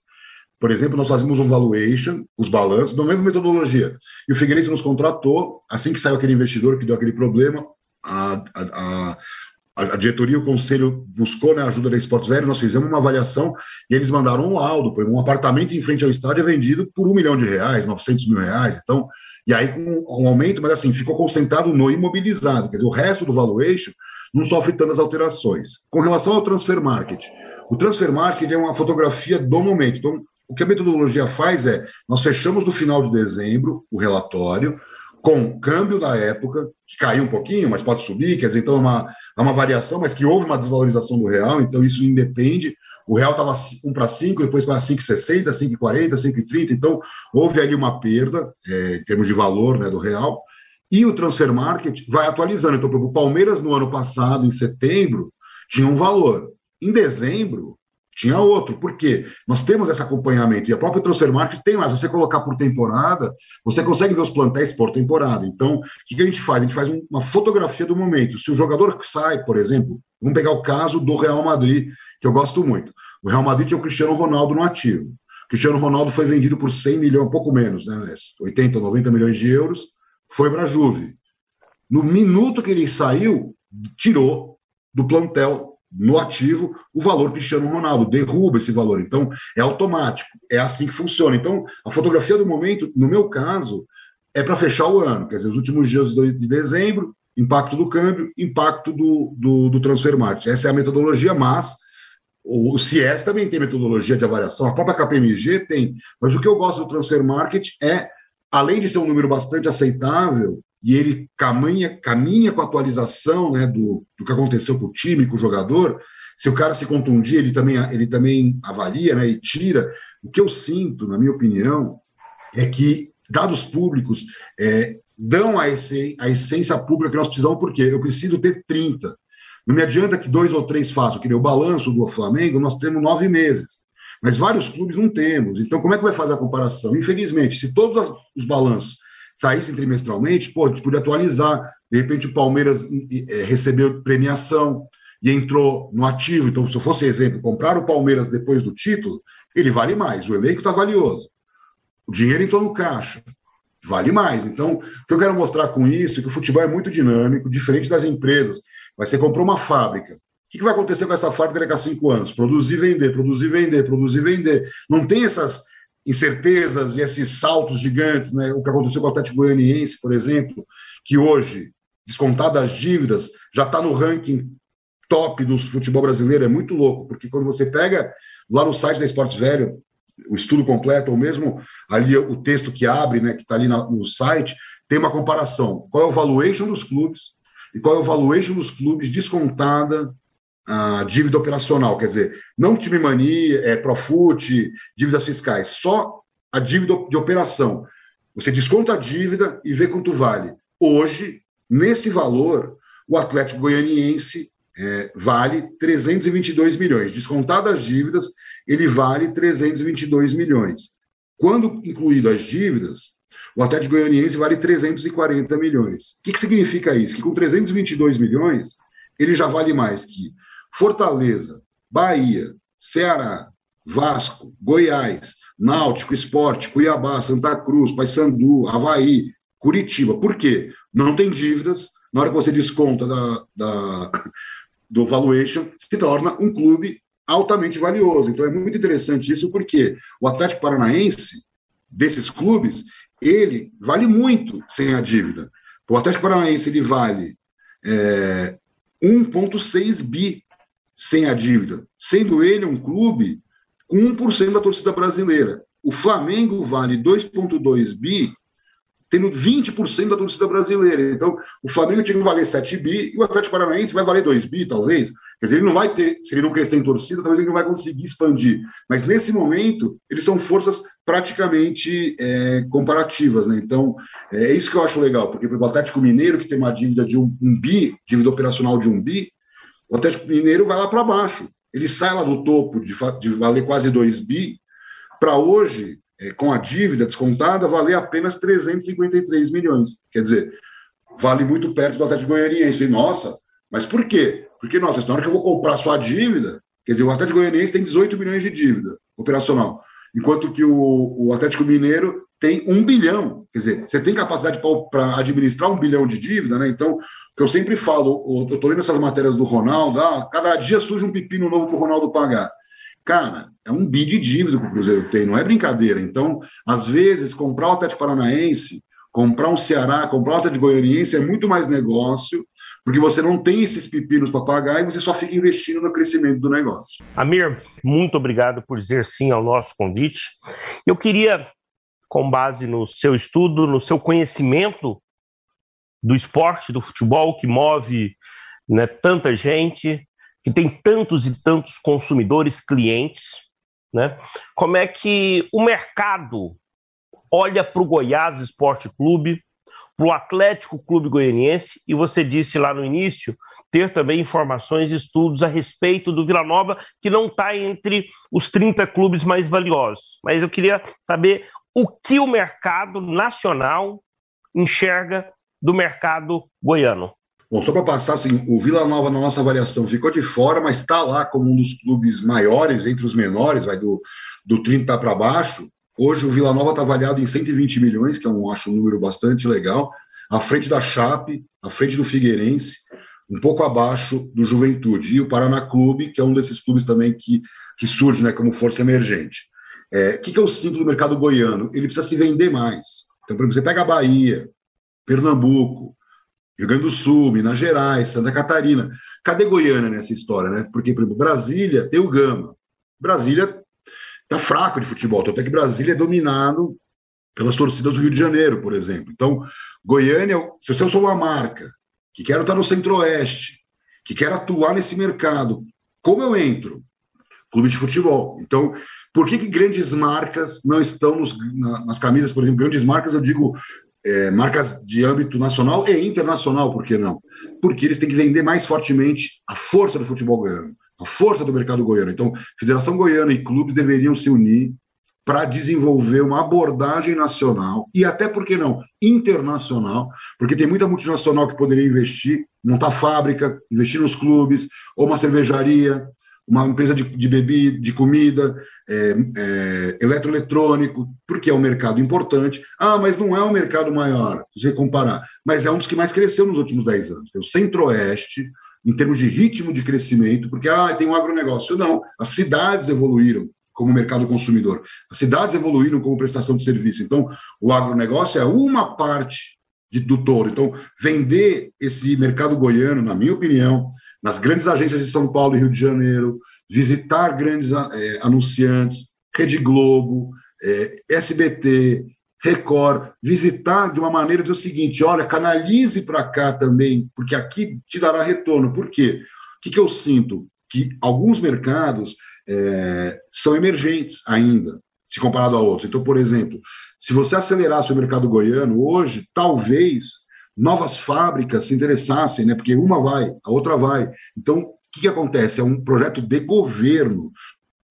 por exemplo, nós fazemos um valuation, os balanços, na mesma metodologia, e o Figueirense nos contratou, assim que saiu aquele investidor que deu aquele problema, a, a, a a, diretoria, o conselho buscou né, a ajuda da Esportes Velho, nós fizemos uma avaliação e eles mandaram um laudo, um apartamento em frente ao estádio é vendido por um milhão de reais, 900 mil reais, então, e aí com um aumento, mas assim, ficou concentrado no imobilizado, quer dizer, o resto do valuation não sofre tantas alterações. Com relação ao transfer market, o transfer market é uma fotografia do momento, então, o que a metodologia faz é, nós fechamos no final de dezembro o relatório, com câmbio da época, que caiu um pouquinho, mas pode subir, quer dizer, então é uma, é uma variação, mas que houve uma desvalorização do real, então isso independe. O real estava 1 para 5, depois para 5,60, 5,40, 5,30, então houve ali uma perda é, em termos de valor né, do real. E o transfer market vai atualizando. Então, o Palmeiras no ano passado, em setembro, tinha um valor. Em dezembro, tinha outro. Por quê? Nós temos esse acompanhamento, e a própria Transfer Market tem lá. Se você colocar por temporada, você consegue ver os plantéis por temporada. Então, o que a gente faz? A gente faz uma fotografia do momento. Se o jogador sai, por exemplo, vamos pegar o caso do Real Madrid, que eu gosto muito. O Real Madrid tinha o Cristiano Ronaldo no ativo. O Cristiano Ronaldo foi vendido por 100 milhões, pouco menos, né? 80, 90 milhões de euros, foi para a Juve. No minuto que ele saiu, tirou do plantel no ativo o valor Cristiano Ronaldo, derruba esse valor. Então, é automático, é assim que funciona. Então, a fotografia do momento, no meu caso, é para fechar o ano, quer dizer, os últimos dias de dezembro, impacto do câmbio, impacto do, do, do transfer market. Essa é a metodologia, mas o CIES também tem metodologia de avaliação, a própria KPMG tem, mas o que eu gosto do transfer market é, além de ser um número bastante aceitável, e ele caminha, caminha com a atualização né, do, do que aconteceu com o time, com o jogador. Se o cara se contundir, ele também, ele também avalia né, e tira. O que eu sinto, na minha opinião, é que dados públicos é, dão a, esse, a essência pública que nós precisamos, porque eu preciso ter 30. Não me adianta que dois ou três façam, que nem o balanço do Flamengo, nós temos nove meses. Mas vários clubes não temos. Então, como é que vai fazer a comparação? Infelizmente, se todos os balanços saíssem trimestralmente, pô, a gente podia atualizar. De repente o Palmeiras é, recebeu premiação e entrou no ativo. Então, se eu fosse exemplo, comprar o Palmeiras depois do título, ele vale mais. O elenco está valioso. O dinheiro entrou no caixa. Vale mais. Então, o que eu quero mostrar com isso é que o futebol é muito dinâmico, diferente das empresas. Mas você comprou uma fábrica. O que vai acontecer com essa fábrica daqui a cinco anos? Produzir, vender, produzir, vender, produzir, vender. Não tem essas incertezas e esses saltos gigantes, né? O que aconteceu com o Atlético Goianiense, por exemplo, que hoje, descontadas as dívidas, já está no ranking top do futebol brasileiro, é muito louco, porque quando você pega lá no site da Esportes Velho, o estudo completo, ou mesmo ali o texto que abre, né, que está ali no site, tem uma comparação. Qual é o valuation dos clubes e qual é o valuation dos clubes descontada a dívida operacional, quer dizer, não time mania, é, Profut, dívidas fiscais, só a dívida de operação. Você desconta a dívida e vê quanto vale. Hoje, nesse valor, o Atlético Goianiense é, vale 322 milhões. Descontadas as dívidas, ele vale 322 milhões. Quando incluído as dívidas, o Atlético Goianiense vale 340 milhões. O que, que significa isso? Que com 322 milhões, ele já vale mais que Fortaleza, Bahia, Ceará, Vasco, Goiás, Náutico, Esporte, Cuiabá, Santa Cruz, Paysandu, Havaí, Curitiba. Por quê? Não tem dívidas. Na hora que você desconta da, da, do valuation, se torna um clube altamente valioso. Então é muito interessante isso, porque o Atlético Paranaense, desses clubes, ele vale muito sem a dívida. O Atlético Paranaense ele vale é, 1,6 bi sem a dívida, sendo ele um clube com 1% da torcida brasileira. O Flamengo vale 2,2 bi, tendo 20% da torcida brasileira. Então, o Flamengo tinha que valer 7 bi e o Atlético Paranaense vai valer 2 bi, talvez. Quer dizer, ele não vai ter, se ele não crescer em torcida, talvez ele não vai conseguir expandir. Mas nesse momento, eles são forças praticamente é, comparativas, né? Então, é isso que eu acho legal, porque o Atlético Mineiro, que tem uma dívida de um, um bi, dívida operacional de um bi, o Atlético Mineiro vai lá para baixo. Ele sai lá do topo de, de valer quase 2 bi, para hoje, é, com a dívida descontada, valer apenas 353 milhões. Quer dizer, vale muito perto do Atlético Goianiense. E, nossa, mas por quê? Porque, nossa, na hora que eu vou comprar sua dívida, quer dizer, o Atlético Goianiense tem 18 milhões de dívida operacional, enquanto que o, o Atlético Mineiro tem um bilhão. Quer dizer, você tem capacidade para administrar um bilhão de dívida, né? Então, eu sempre falo, eu estou lendo essas matérias do Ronaldo, ah, cada dia surge um pepino novo para o Ronaldo pagar. Cara, é um bi de dívida que o Cruzeiro tem, não é brincadeira. Então, às vezes, comprar o Atlético Paranaense, comprar um Ceará, comprar o Atlético Goianiense é muito mais negócio, porque você não tem esses pepinos para pagar e você só fica investindo no crescimento do negócio. Amir, muito obrigado por dizer sim ao nosso convite. Eu queria, com base no seu estudo, no seu conhecimento do esporte, do futebol, que move né, tanta gente, que tem tantos e tantos consumidores, clientes, né? Como é que o mercado olha para o Goiás Esporte Clube, para o Atlético Clube Goianiense, e você disse lá no início ter também informações e estudos a respeito do Vila Nova, que não está entre os 30 clubes mais valiosos. Mas eu queria saber o que o mercado nacional enxerga do mercado goiano. Bom, só para passar, assim, o Vila Nova na nossa avaliação ficou de fora, mas está lá como um dos clubes maiores entre os menores, vai do, do 30 para baixo. Hoje o Vila Nova está avaliado em 120 milhões, que é um, acho um número bastante legal, à frente da Chape, à frente do Figueirense, um pouco abaixo do Juventude. E o Paraná Clube, que é um desses clubes também que, que surge né, como força emergente. O é, que, que eu sinto do mercado goiano? Ele precisa se vender mais. Então, por exemplo, você pega a Bahia, Pernambuco, Rio Grande do Sul, Minas Gerais, Santa Catarina. Cadê Goiânia nessa história, né? Porque, por exemplo, Brasília tem o Gama. Brasília tá fraco de futebol, até que Brasília é dominado pelas torcidas do Rio de Janeiro, por exemplo. Então, Goiânia, se eu sou uma marca que quero estar no Centro-Oeste, que quero atuar nesse mercado, como eu entro? Clube de futebol. Então, por que, que grandes marcas não estão nos, na, nas camisas, por exemplo, grandes marcas, eu digo é, marcas de âmbito nacional e internacional, por que não? Porque eles têm que vender mais fortemente a força do futebol goiano, a força do mercado goiano. Então, Federação Goiana e clubes deveriam se unir para desenvolver uma abordagem nacional e até, por que não, internacional, porque tem muita multinacional que poderia investir, montar fábrica, investir nos clubes, ou uma cervejaria, uma empresa de, de bebida, de comida, é, é, eletroeletrônico, porque é um mercado importante. Ah, mas não é um mercado maior, se você comparar, mas é um dos que mais cresceu nos últimos 10 anos. É o Centro-Oeste, em termos de ritmo de crescimento, porque ah, tem um agronegócio. Não, as cidades evoluíram como mercado consumidor. As cidades evoluíram como prestação de serviço. Então, o agronegócio é uma parte de, do todo. Então, vender esse mercado goiano, na minha opinião, nas grandes agências de São Paulo e Rio de Janeiro, visitar grandes é, anunciantes, Rede Globo, é, SBT, Record, visitar de uma maneira do seguinte: olha, canalize para cá também, porque aqui te dará retorno. Por quê? O que, que eu sinto? Que alguns mercados é, são emergentes ainda, se comparado a outros. Então, por exemplo, se você acelerasse o mercado goiano hoje, talvez novas fábricas se interessassem, né? Porque uma vai, a outra vai. Então, o que, que acontece? É um projeto de governo.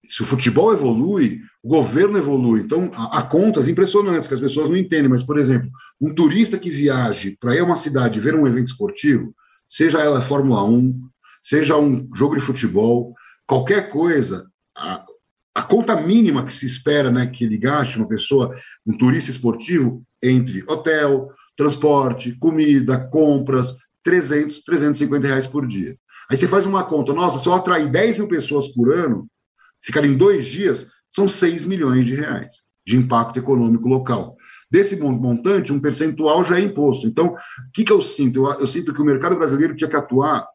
Se o futebol evolui, o governo evolui. Então, há, contas impressionantes que as pessoas não entendem. Mas, por exemplo, um turista que viaje para ir a uma cidade ver um evento esportivo, seja ela Fórmula 1, seja um jogo de futebol, qualquer coisa, a, a conta mínima que se espera né, que ele gaste uma pessoa, um turista esportivo, entre hotel, transporte, comida, compras, 300, 350 reais por dia. Aí você faz uma conta, nossa, se eu atrair 10 mil pessoas por ano, ficar em dois dias, são 6 milhões de reais de impacto econômico local. Desse montante, um percentual já é imposto. Então, o que, que eu sinto? Eu, eu sinto que o mercado brasileiro tinha que atuar,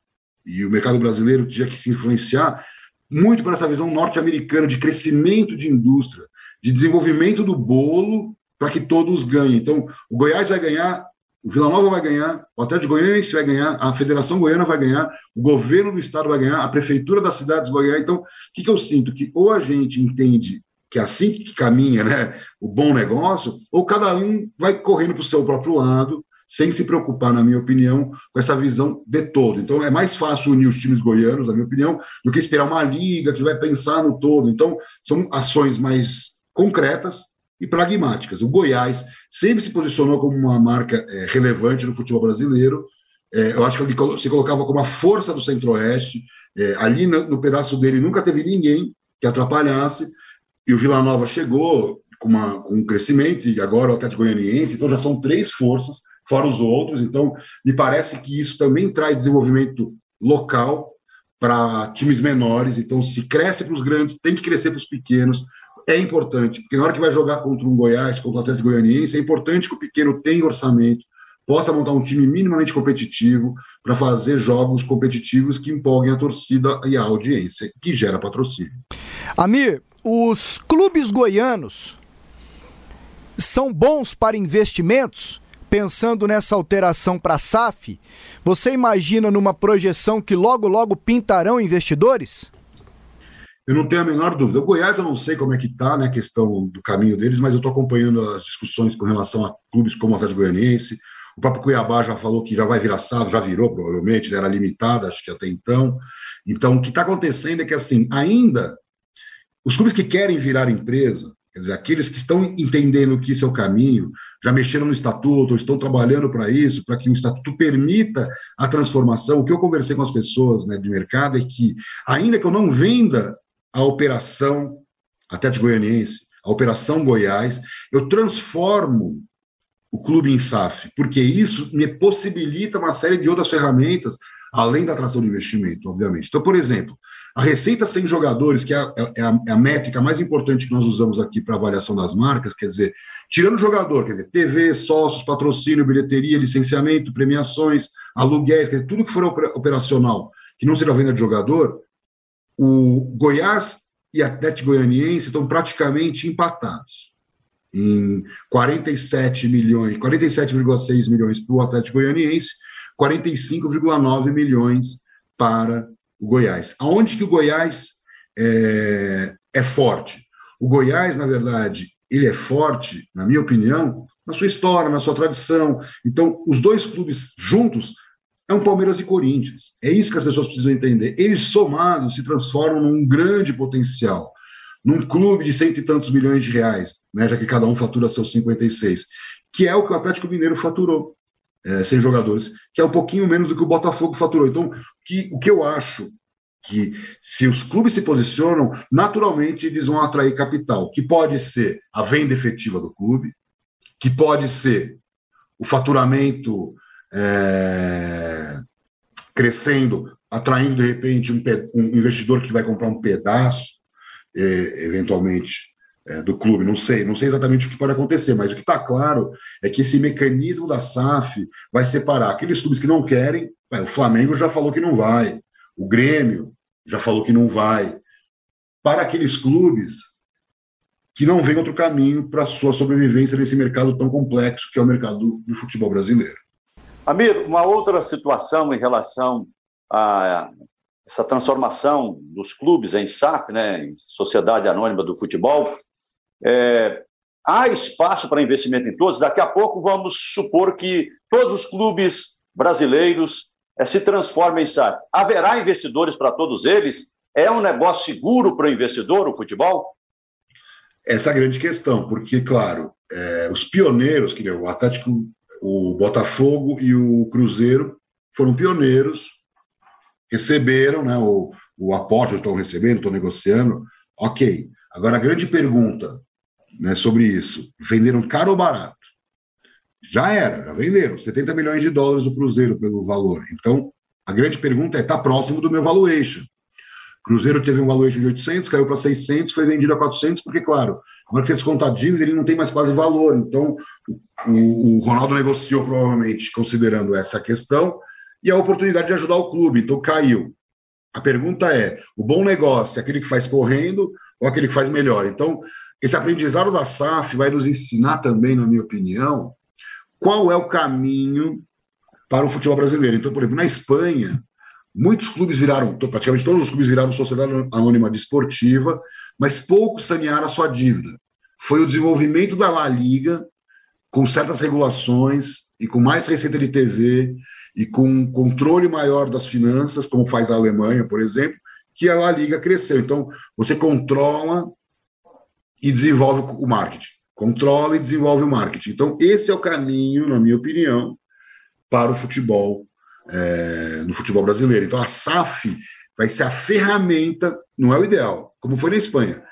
e o mercado brasileiro tinha que se influenciar muito para essa visão norte-americana de crescimento de indústria, de desenvolvimento do bolo para que todos ganhem. Então, o Goiás vai ganhar, o Vila Nova vai ganhar, o Atlético Goianiense vai ganhar, a Federação Goiana vai ganhar, o governo do estado vai ganhar, a prefeitura das cidades vai ganhar. Então, o que, que eu sinto? Que ou a gente entende que é assim que caminha né, o bom negócio, ou cada um vai correndo para o seu próprio lado, sem se preocupar, na minha opinião, com essa visão de todo. Então, é mais fácil unir os times goianos, na minha opinião, do que esperar uma liga que vai pensar no todo. Então, são ações mais concretas e pragmáticas. O Goiás sempre se posicionou como uma marca é, relevante no futebol brasileiro. É, eu acho que ele se colocava como a força do Centro-Oeste. É, ali no, no, pedaço dele nunca teve ninguém que atrapalhasse. E o Vila Nova chegou com, uma, com um crescimento, e agora o Atlético Goianiense. Então já são três forças fora os outros. Então, me parece que isso também traz desenvolvimento local para times menores. Então, se cresce para os grandes, tem que crescer para os pequenos. É importante, porque na hora que vai jogar contra um Goiás, contra o Atlético Goianiense, é importante que o pequeno tenha orçamento, possa montar um time minimamente competitivo para fazer jogos competitivos que empolguem a torcida e a audiência, que gera patrocínio. Amir, os clubes goianos são bons para investimentos? pensando nessa alteração para a SAF, você imagina numa projeção que logo, logo pintarão investidores? Eu não tenho a menor dúvida. O Goiás, eu não sei como é que está né, a questão do caminho deles, mas eu estou acompanhando as discussões com relação a clubes como o Atlético Goianiense. O próprio Cuiabá já falou que já vai virar SAF, já virou provavelmente, era limitada, acho que até então. Então, o que está acontecendo é que, assim, ainda os clubes que querem virar empresa, Quer dizer, aqueles que estão entendendo que isso é o caminho, já mexeram no estatuto, estão trabalhando para isso, para que o estatuto permita a transformação. O que eu conversei com as pessoas né, de mercado é que, ainda que eu não venda a operação Atlético Goianiense, a operação Goiás, eu transformo o clube em SAF, porque isso me possibilita uma série de outras ferramentas, além da atração de investimento, obviamente. Então, por exemplo, a receita sem jogadores, que é a, é a, é a métrica mais importante que nós usamos aqui para avaliação das marcas, quer dizer, tirando o jogador, quer dizer, TV, sócios, patrocínio, bilheteria, licenciamento, premiações, aluguéis, quer dizer, tudo que for operacional, que não seja venda de jogador, o Goiás e Atlético Goianiense estão praticamente empatados em 47 milhões, 47,6 milhões para o Atlético Goianiense, 45,9 milhões para o Goiás. Aonde que o Goiás é, é forte? O Goiás, na verdade, ele é forte, na minha opinião, na sua história, na sua tradição. Então, os dois clubes juntos é um Palmeiras e Corinthians. É isso que as pessoas precisam entender. Eles somados se transformam num grande potencial. num clube de cento e tantos milhões de reais, né, já que cada um fatura seus 56, que é o que o Atlético Mineiro faturou, é, sem jogadores, que é um pouquinho menos do que o Botafogo faturou. Então, que, o que eu acho que se os clubes se posicionam, naturalmente eles vão atrair capital, que pode ser a venda efetiva do clube, que pode ser o faturamento é, crescendo, atraindo de repente um, um, investidor que vai comprar um pedaço, é, eventualmente, é, do clube. Não sei, não sei exatamente o que pode acontecer, mas o que está claro é que esse mecanismo da SAF vai separar aqueles clubes que não querem. O Flamengo já falou que não vai, o Grêmio já falou que não vai. Para aqueles clubes que não vem outro caminho para a sua sobrevivência nesse mercado tão complexo que é o mercado do, do futebol brasileiro. Amir, uma outra situação em relação a essa transformação dos clubes em SAF, né, em Sociedade Anônima do Futebol, é, há espaço para investimento em todos. Daqui a pouco vamos supor que todos os clubes brasileiros é, se transformem em SAF. Haverá investidores para todos eles? É um negócio seguro para o investidor, o futebol? Essa é a grande questão, porque, claro, é, os pioneiros, que o Atlético, o Botafogo e o Cruzeiro foram pioneiros, receberam né, o, o aporte, estão recebendo, estão negociando, ok. Agora, a grande pergunta né, sobre isso, venderam caro ou barato? Já era, já venderam, 70 milhões de dólares o Cruzeiro pelo valor. Então, a grande pergunta é, está próximo do meu valuation. Cruzeiro teve um valuation de 800, caiu para 600, foi vendido a 400, porque, claro, agora que você desconta a dívida, ele não tem mais quase valor. Então, o, o Ronaldo negociou, provavelmente, considerando essa questão, e a oportunidade de ajudar o clube. Então, caiu. A pergunta é: o bom negócio é aquele que faz correndo ou aquele que faz melhor? Então, esse aprendizado da SAF vai nos ensinar também, na minha opinião, qual é o caminho para o futebol brasileiro. Então, por exemplo, na Espanha, Muitos clubes viraram, praticamente todos os clubes viraram sociedade anônima desportiva, mas poucos sanearam a sua dívida. Foi o desenvolvimento da La Liga, com certas regulações e com mais receita de TV e com controle maior das finanças, como faz a Alemanha, por exemplo, que a La Liga cresceu. Então, você controla e desenvolve o marketing. Controla e desenvolve o marketing. Então, esse é o caminho, na minha opinião, para o futebol é, no futebol brasileiro. Então a SAF vai ser a ferramenta, não é o ideal, como foi na Espanha.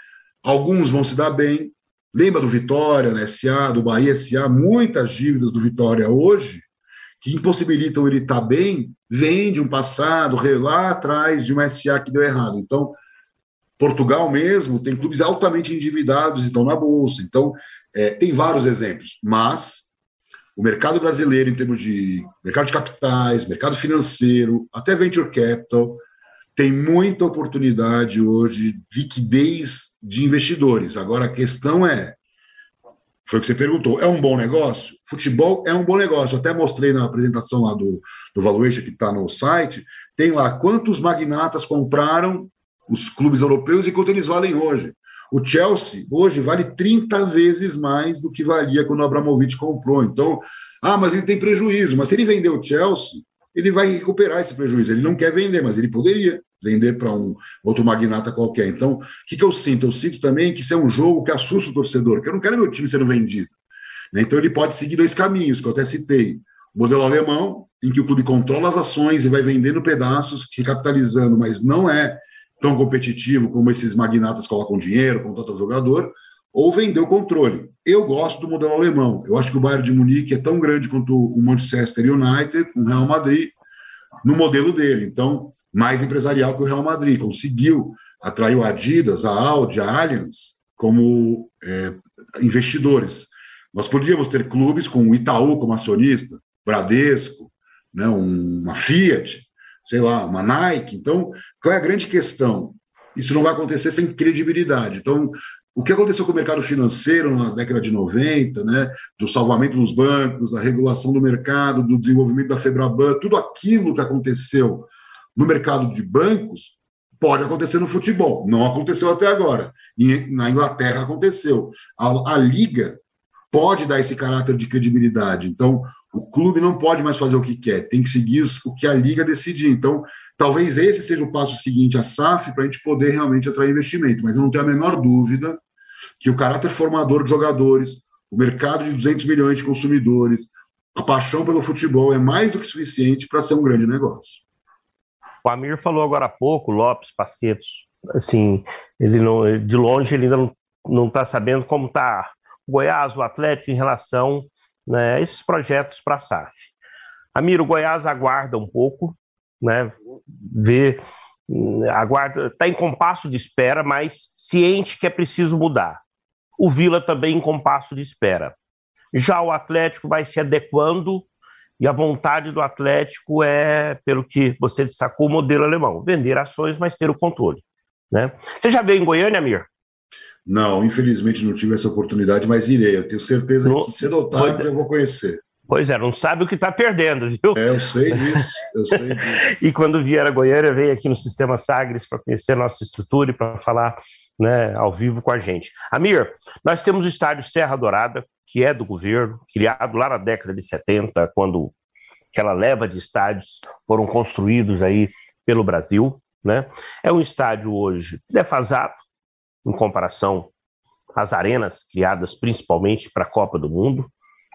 Alguns vão se dar bem. Lembra do Vitória, né, SA, do Bahia SA, muitas dívidas do Vitória hoje que impossibilitam ele estar bem, vem de um passado lá atrás de uma SA que deu errado. Então, Portugal mesmo tem clubes altamente endividados e estão na bolsa. Então, é, tem vários exemplos, mas o mercado brasileiro, em termos de mercado de capitais, mercado financeiro, até venture capital, tem muita oportunidade hoje, liquidez de investidores. Agora, a questão é: foi o que você perguntou, é um bom negócio? Futebol é um bom negócio. até mostrei na apresentação lá do, do Valuation, que está no site, tem lá quantos magnatas compraram os clubes europeus e quanto eles valem hoje. O Chelsea hoje vale 30 vezes mais do que valia quando o Abramovich comprou. Então, ah, mas ele tem prejuízo. Mas se ele vender o Chelsea, ele vai recuperar esse prejuízo. Ele não quer vender, mas ele poderia vender para um outro magnata qualquer. Então, o que, que eu sinto? Eu sinto também que isso é um jogo que assusta o torcedor, que eu não quero meu time sendo vendido. Né? Então, ele pode seguir dois caminhos, que eu até citei. O modelo alemão, em que o clube controla as ações e vai vendendo pedaços, recapitalizando, mas não é tão competitivo como esses magnatas colocam dinheiro, contratam jogador, ou vender o controle. Eu gosto do modelo alemão. Eu acho que o Bayern de Munique é tão grande quanto o Manchester United, o Real Madrid, no modelo dele. Então, mais empresarial que o Real Madrid. Conseguiu atrair o Adidas, a Audi, a Allianz como é, investidores. Nós podíamos ter clubes com o Itaú como acionista, Bradesco, né, uma Fiat, sei lá, uma Nike. Então, qual é a grande questão? Isso não vai acontecer sem credibilidade. Então, o que aconteceu com o mercado financeiro na década de 90, né, do salvamento dos bancos, da regulação do mercado, do desenvolvimento da Febraban, tudo aquilo que aconteceu no mercado de bancos pode acontecer no futebol. Não aconteceu até agora. E na Inglaterra aconteceu. A, a liga pode dar esse caráter de credibilidade. Então, o clube não pode mais fazer o que quer, tem que seguir o que a liga decidir. Então, talvez esse seja o passo seguinte a SAF para a gente poder realmente atrair investimento. Mas eu não tenho a menor dúvida que o caráter formador de jogadores, o mercado de 200 milhões de consumidores, a paixão pelo futebol é mais do que suficiente para ser um grande negócio. O Amir falou agora há pouco, Lopes, Pasquetos, assim, ele não, de longe ele ainda não está sabendo como está o Goiás, o Atlético em relação né, a esses projetos para a SAF. Amir, o Goiás aguarda um pouco, né, vê, aguarda, está em compasso de espera, mas ciente que é preciso mudar. O Vila também em compasso de espera. Já o Atlético vai se adequando e a vontade do Atlético é, pelo que você destacou, o modelo alemão: vender ações, mas ter o controle. Né? Você já veio em Goiânia, Amir? Não, infelizmente não tive essa oportunidade, mas irei. Eu tenho certeza no... que cedo ou tarde eu vou conhecer. Pois é, não sabe o que está perdendo, viu? É, eu sei disso, eu sei disso. e quando vier a Goiânia, vem aqui no Sistema Sagres para conhecer a nossa estrutura e para falar né, ao vivo com a gente. Amir, nós temos o estádio Serra Dourada, que é do governo, criado lá na década de 70, quando aquela leva de estádios foram construídos aí pelo Brasil. Né? É um estádio hoje defasado em comparação às arenas criadas principalmente para a Copa do Mundo.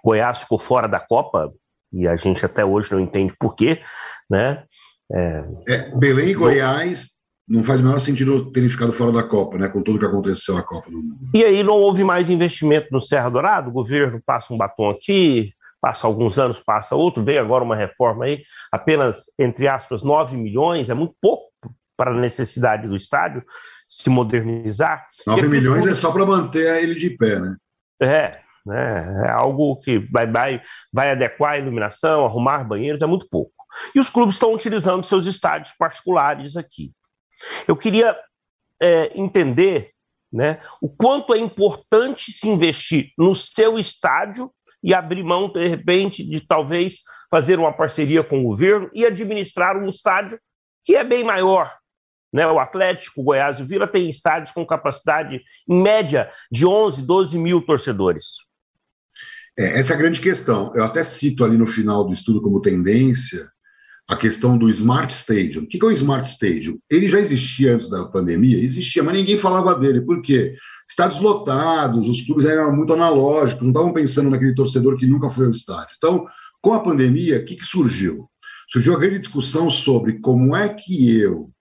Goiás ficou fora da Copa e a gente até hoje não entende por quê. Né? É... É, Belém e Goiás não faz o menor sentido terem ficado fora da Copa, né? Com tudo que aconteceu na Copa do Mundo. E aí não houve mais investimento no Serra Dourado, o governo passa um batom aqui, passa alguns anos, passa outro, veio agora uma reforma aí, apenas, entre aspas, 9 milhões, é muito pouco para a necessidade do estádio se modernizar. 9 milhões é só para manter ele de pé, né? É, né? é algo que vai, vai, vai adequar a iluminação, arrumar banheiros, é muito pouco. E os clubes estão utilizando seus estádios particulares aqui. Eu queria é, entender né, o quanto é importante se investir no seu estádio e abrir mão, de repente, de talvez fazer uma parceria com o governo e administrar um estádio que é bem maior. Né? O Atlético, o Goiás e o Vila têm estádios com capacidade, em média, de 11, 12 mil torcedores. É, essa é a grande questão. Eu até cito ali no final do estudo como tendência a questão do Smart Stadium. O que é o Smart Stadium? Ele já existia antes da pandemia, existia, mas ninguém falava dele. Por quê? Estádios lotados, os clubes eram muito analógicos, não estavam pensando naquele torcedor que nunca foi ao estádio. Então, com a pandemia, o que, que surgiu? Surgiu a grande discussão sobre como é que eu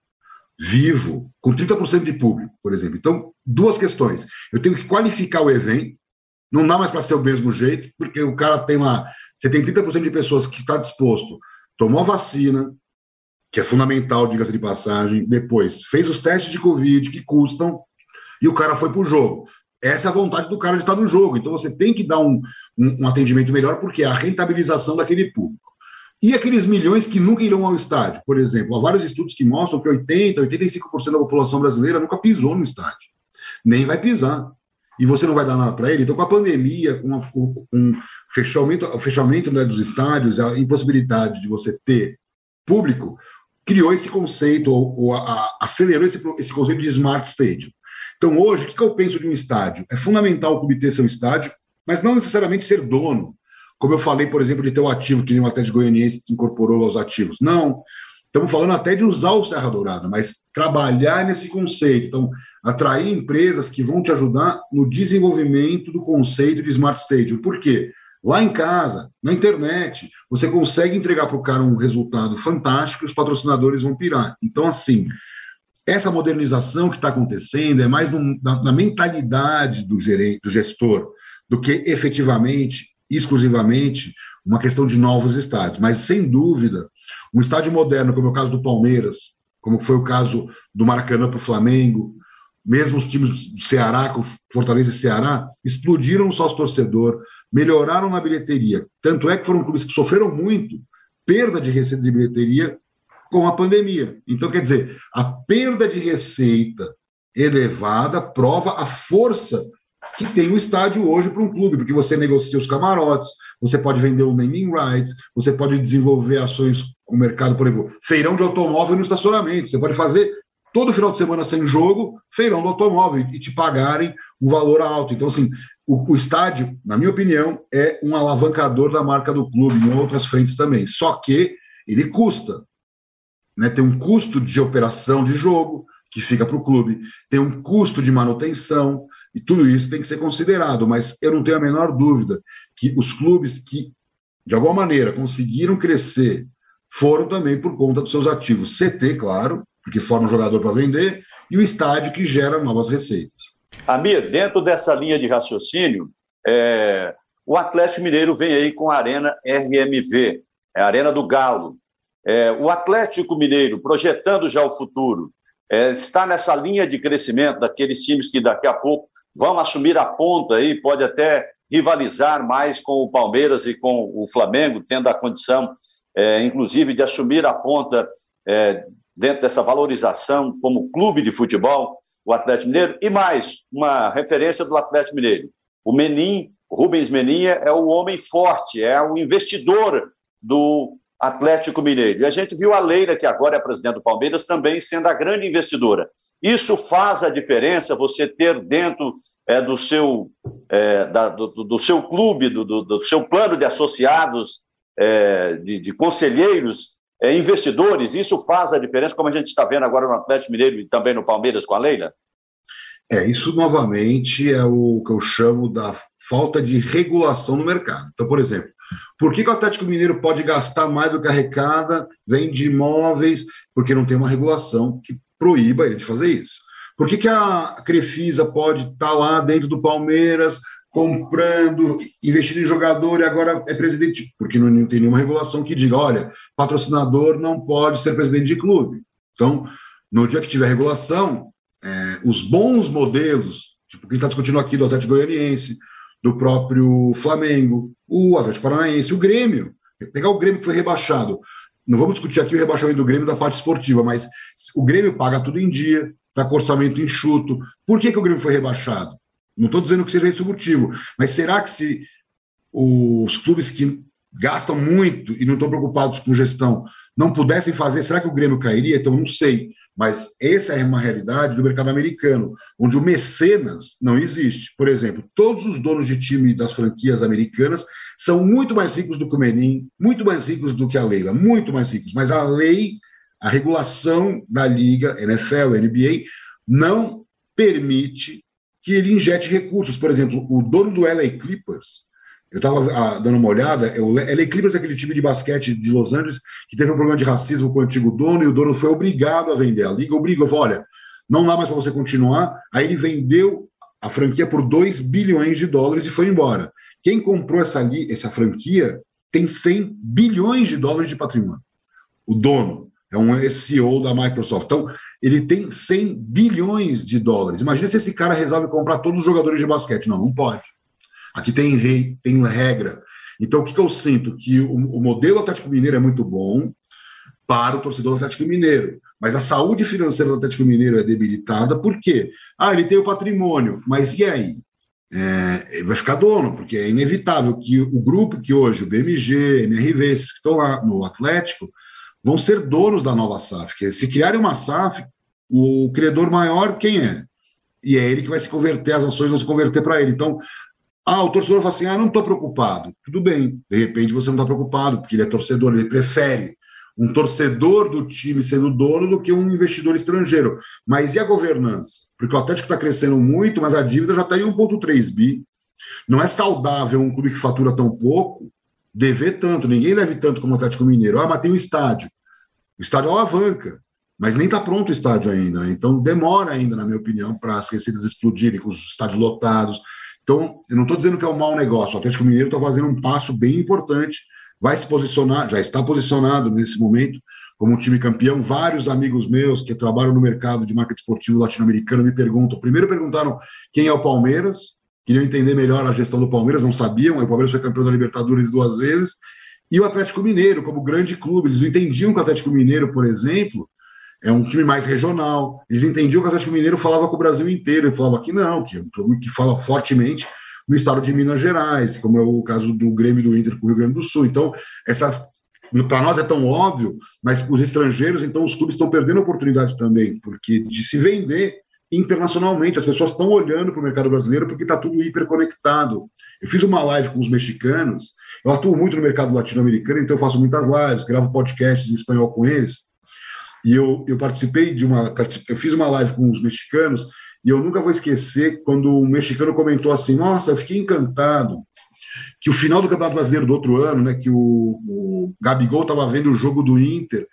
vivo com 30% de público, por exemplo. Então, duas questões. Eu tenho que qualificar o evento, não dá mais para ser o mesmo jeito, porque o cara tem lá, você tem 30% de pessoas que está disposto tomou a vacina, que é fundamental, diga-se de passagem, depois fez os testes de Covid que custam, e o cara foi para o jogo. Essa é a vontade do cara de estar no jogo. Então você tem que dar um, um, um atendimento melhor, porque é a rentabilização daquele público. E aqueles milhões que nunca irão ao estádio? Por exemplo, há vários estudos que mostram que 80%, 85% da população brasileira nunca pisou no estádio. Nem vai pisar e você não vai dar nada para ele. Então, com a pandemia, com, a, com o fechamento, o fechamento né, dos estádios, a impossibilidade de você ter público, criou esse conceito, ou, ou a, a, acelerou esse, esse conceito de Smart Stadium. Então, hoje, o que, que eu penso de um estádio? É fundamental o clube ter seu estádio, mas não necessariamente ser dono. Como eu falei, por exemplo, de ter o ativo, que nem o Atlético Goianiense que incorporou aos ativos. Não. Estamos falando até de usar o Serra Dourada, mas trabalhar nesse conceito. Então, atrair empresas que vão te ajudar no desenvolvimento do conceito de Smart Stadium. Por quê? Lá em casa, na internet, você consegue entregar para o cara um resultado fantástico e os patrocinadores vão pirar. Então, assim, essa modernização que está acontecendo é mais no, na, na, mentalidade do, gerente, do gestor do que efetivamente, exclusivamente, uma questão de novos estádios. Mas, sem dúvida, um estádio moderno, como é o caso do Palmeiras, como foi o caso do Maracanã para o Flamengo, mesmo os times do Ceará, com Fortaleza e Ceará, explodiram o sócio torcedor, melhoraram na bilheteria. Tanto é que foram clubes que sofreram muito perda de receita de bilheteria com a pandemia. Então, quer dizer, a perda de receita elevada prova a força que tem o estádio hoje para um clube, porque você negocia os camarotes, você pode vender o naming rights, você pode desenvolver ações com o mercado, por exemplo, feirão de automóvel no estacionamento. Você pode fazer todo final de semana sem jogo, feirão do automóvel e te pagarem um valor alto. Então, assim, o, o, estádio, na minha opinião, é um alavancador da marca do clube em outras frentes também. Só que ele custa. né, tem um custo de operação de jogo que fica para o clube, tem um custo de manutenção, e tudo isso tem que ser considerado, mas eu não tenho a menor dúvida que os clubes que, de alguma maneira, conseguiram crescer foram também por conta dos seus ativos. CT, claro, porque forma um jogador para vender, e o estádio que gera novas receitas. Amir, dentro dessa linha de raciocínio, é, o Atlético Mineiro vem aí com a Arena RMV, é a Arena do Galo. É, o Atlético Mineiro, projetando já o futuro, é, está nessa linha de crescimento daqueles times que daqui a pouco vão assumir a ponta aí, pode até rivalizar mais com o Palmeiras e com o Flamengo, tendo a condição, é, inclusive, de assumir a ponta é, dentro dessa valorização como clube de futebol, o Atlético Mineiro. E mais, uma referência do Atlético Mineiro. O Menin, Rubens Menin, é o homem forte, é o investidor do Atlético Mineiro. E a gente viu a Leila, que agora é presidente do Palmeiras, também sendo a grande investidora. Isso faz a diferença você ter dentro é, do, seu, é, da, do, do, seu clube, do, do, do, seu plano de associados, é, de, de, conselheiros, é, investidores. Isso faz a diferença, como a gente está vendo agora no Atlético Mineiro e também no Palmeiras com a Leila? É, isso novamente é o que eu chamo da falta de regulação no mercado. Então, por exemplo, por que, que o Atlético Mineiro pode gastar mais do que arrecada, vende imóveis? Porque não tem uma regulação que proíba ele de fazer isso. Por que, que a Crefisa pode estar tá lá dentro do Palmeiras, comprando, investindo em jogador e agora é presidente? Porque não, tem nenhuma regulação que diga, olha, patrocinador não pode ser presidente de clube. Então, no dia que tiver regulação, é, os bons modelos, tipo quem está discutindo aqui do Atlético Goianiense, do próprio Flamengo, o Atlético Paranaense, o Grêmio. Pegar o Grêmio que foi rebaixado. Não vamos discutir aqui o rebaixamento do Grêmio da parte esportiva, mas o Grêmio paga tudo em dia, está com orçamento enxuto. Por que, que o Grêmio foi rebaixado? Não estou dizendo que seja esse o motivo, mas será que se os clubes que gastam muito e não estão preocupados com gestão não pudessem fazer, será que o Grêmio cairia? Então, não sei. Mas essa é uma realidade do mercado americano, onde o mecenas não existe. Por exemplo, todos os donos de time das franquias americanas são muito mais ricos do que o Menin, muito mais ricos do que a Leila, muito mais ricos. Mas a lei, a regulação da liga, NFL, NBA, não permite que ele injete recursos. Por exemplo, o dono do LA Clippers, eu estava ah, dando uma olhada, o LA Clippers é aquele time de basquete de Los Angeles que teve um problema de racismo com o antigo dono e o dono foi obrigado a vender. A liga obrigou, falou, olha, não dá mais para você continuar. Aí ele vendeu a franquia por 2 bilhões de dólares e foi embora. Quem comprou essa, essa franquia tem 100 bilhões de dólares de patrimônio. O dono é um CEO da Microsoft. Então, ele tem 100 bilhões de dólares. Imagina se esse cara resolve comprar todos os jogadores de basquete. Não, não pode. Aqui tem rei, tem regra. Então, o que, que eu sinto? Que o, o modelo Atlético Mineiro é muito bom para o torcedor Atlético Mineiro. Mas a saúde financeira do Atlético Mineiro é debilitada, por quê? Ah, ele tem o patrimônio, mas e aí? É, ele vai ficar dono, porque é inevitável que o grupo que hoje, o BMG, MRV, esses que estão lá no Atlético, vão ser donos da nova SAF. Se criarem uma SAF, o credor maior, quem é? E é ele que vai se converter, as ações vão se converter para ele. Então, ah, o torcedor fala assim: ah, não estou preocupado. Tudo bem, de repente você não está preocupado, porque ele é torcedor, ele prefere um torcedor do time sendo dono do que um investidor estrangeiro. Mas e a governança? Porque o Atlético está crescendo muito, mas a dívida já está em 1,3 bi. Não é saudável um clube que fatura tão pouco dever tanto. Ninguém deve tanto como o Atlético Mineiro. Ah, mas tem um estádio. O estádio é alavanca, mas nem está pronto o estádio ainda. Né? Então demora ainda, na minha opinião, para as receitas explodirem com os estádios lotados então, eu não estou dizendo que é um mau negócio. O Atlético Mineiro está fazendo um passo bem importante, vai se posicionar, já está posicionado nesse momento como um time campeão. Vários amigos meus que trabalham no mercado de marketing esportivo latino-americano me perguntam. Primeiro perguntaram quem é o Palmeiras, queriam entender melhor a gestão do Palmeiras, não sabiam. O Palmeiras foi campeão da Libertadores duas vezes. E o Atlético Mineiro, como grande clube, eles não entendiam que o Atlético Mineiro, por exemplo, é um time mais regional. Eles entendiam que o Atlético Mineiro falava com o Brasil inteiro, e falava que não, que é um clube que fala fortemente no estado de Minas Gerais, como é o caso do Grêmio do Inter com o Rio Grande do Sul. Então, essas para nós é tão óbvio, mas os estrangeiros, então os clubes estão perdendo a oportunidade também, porque de se vender internacionalmente, as pessoas estão olhando para o mercado brasileiro porque está tudo hiperconectado. Eu fiz uma live com os mexicanos, eu atuo muito no mercado latino-americano, então eu faço muitas lives, gravo podcasts em espanhol com eles, E eu, eu participei de uma. Eu fiz uma live com os mexicanos e eu nunca vou esquecer quando um mexicano comentou assim: Nossa, eu fiquei encantado que o final do Campeonato Brasileiro do outro ano, né, que o, o Gabigol estava vendo o jogo do Inter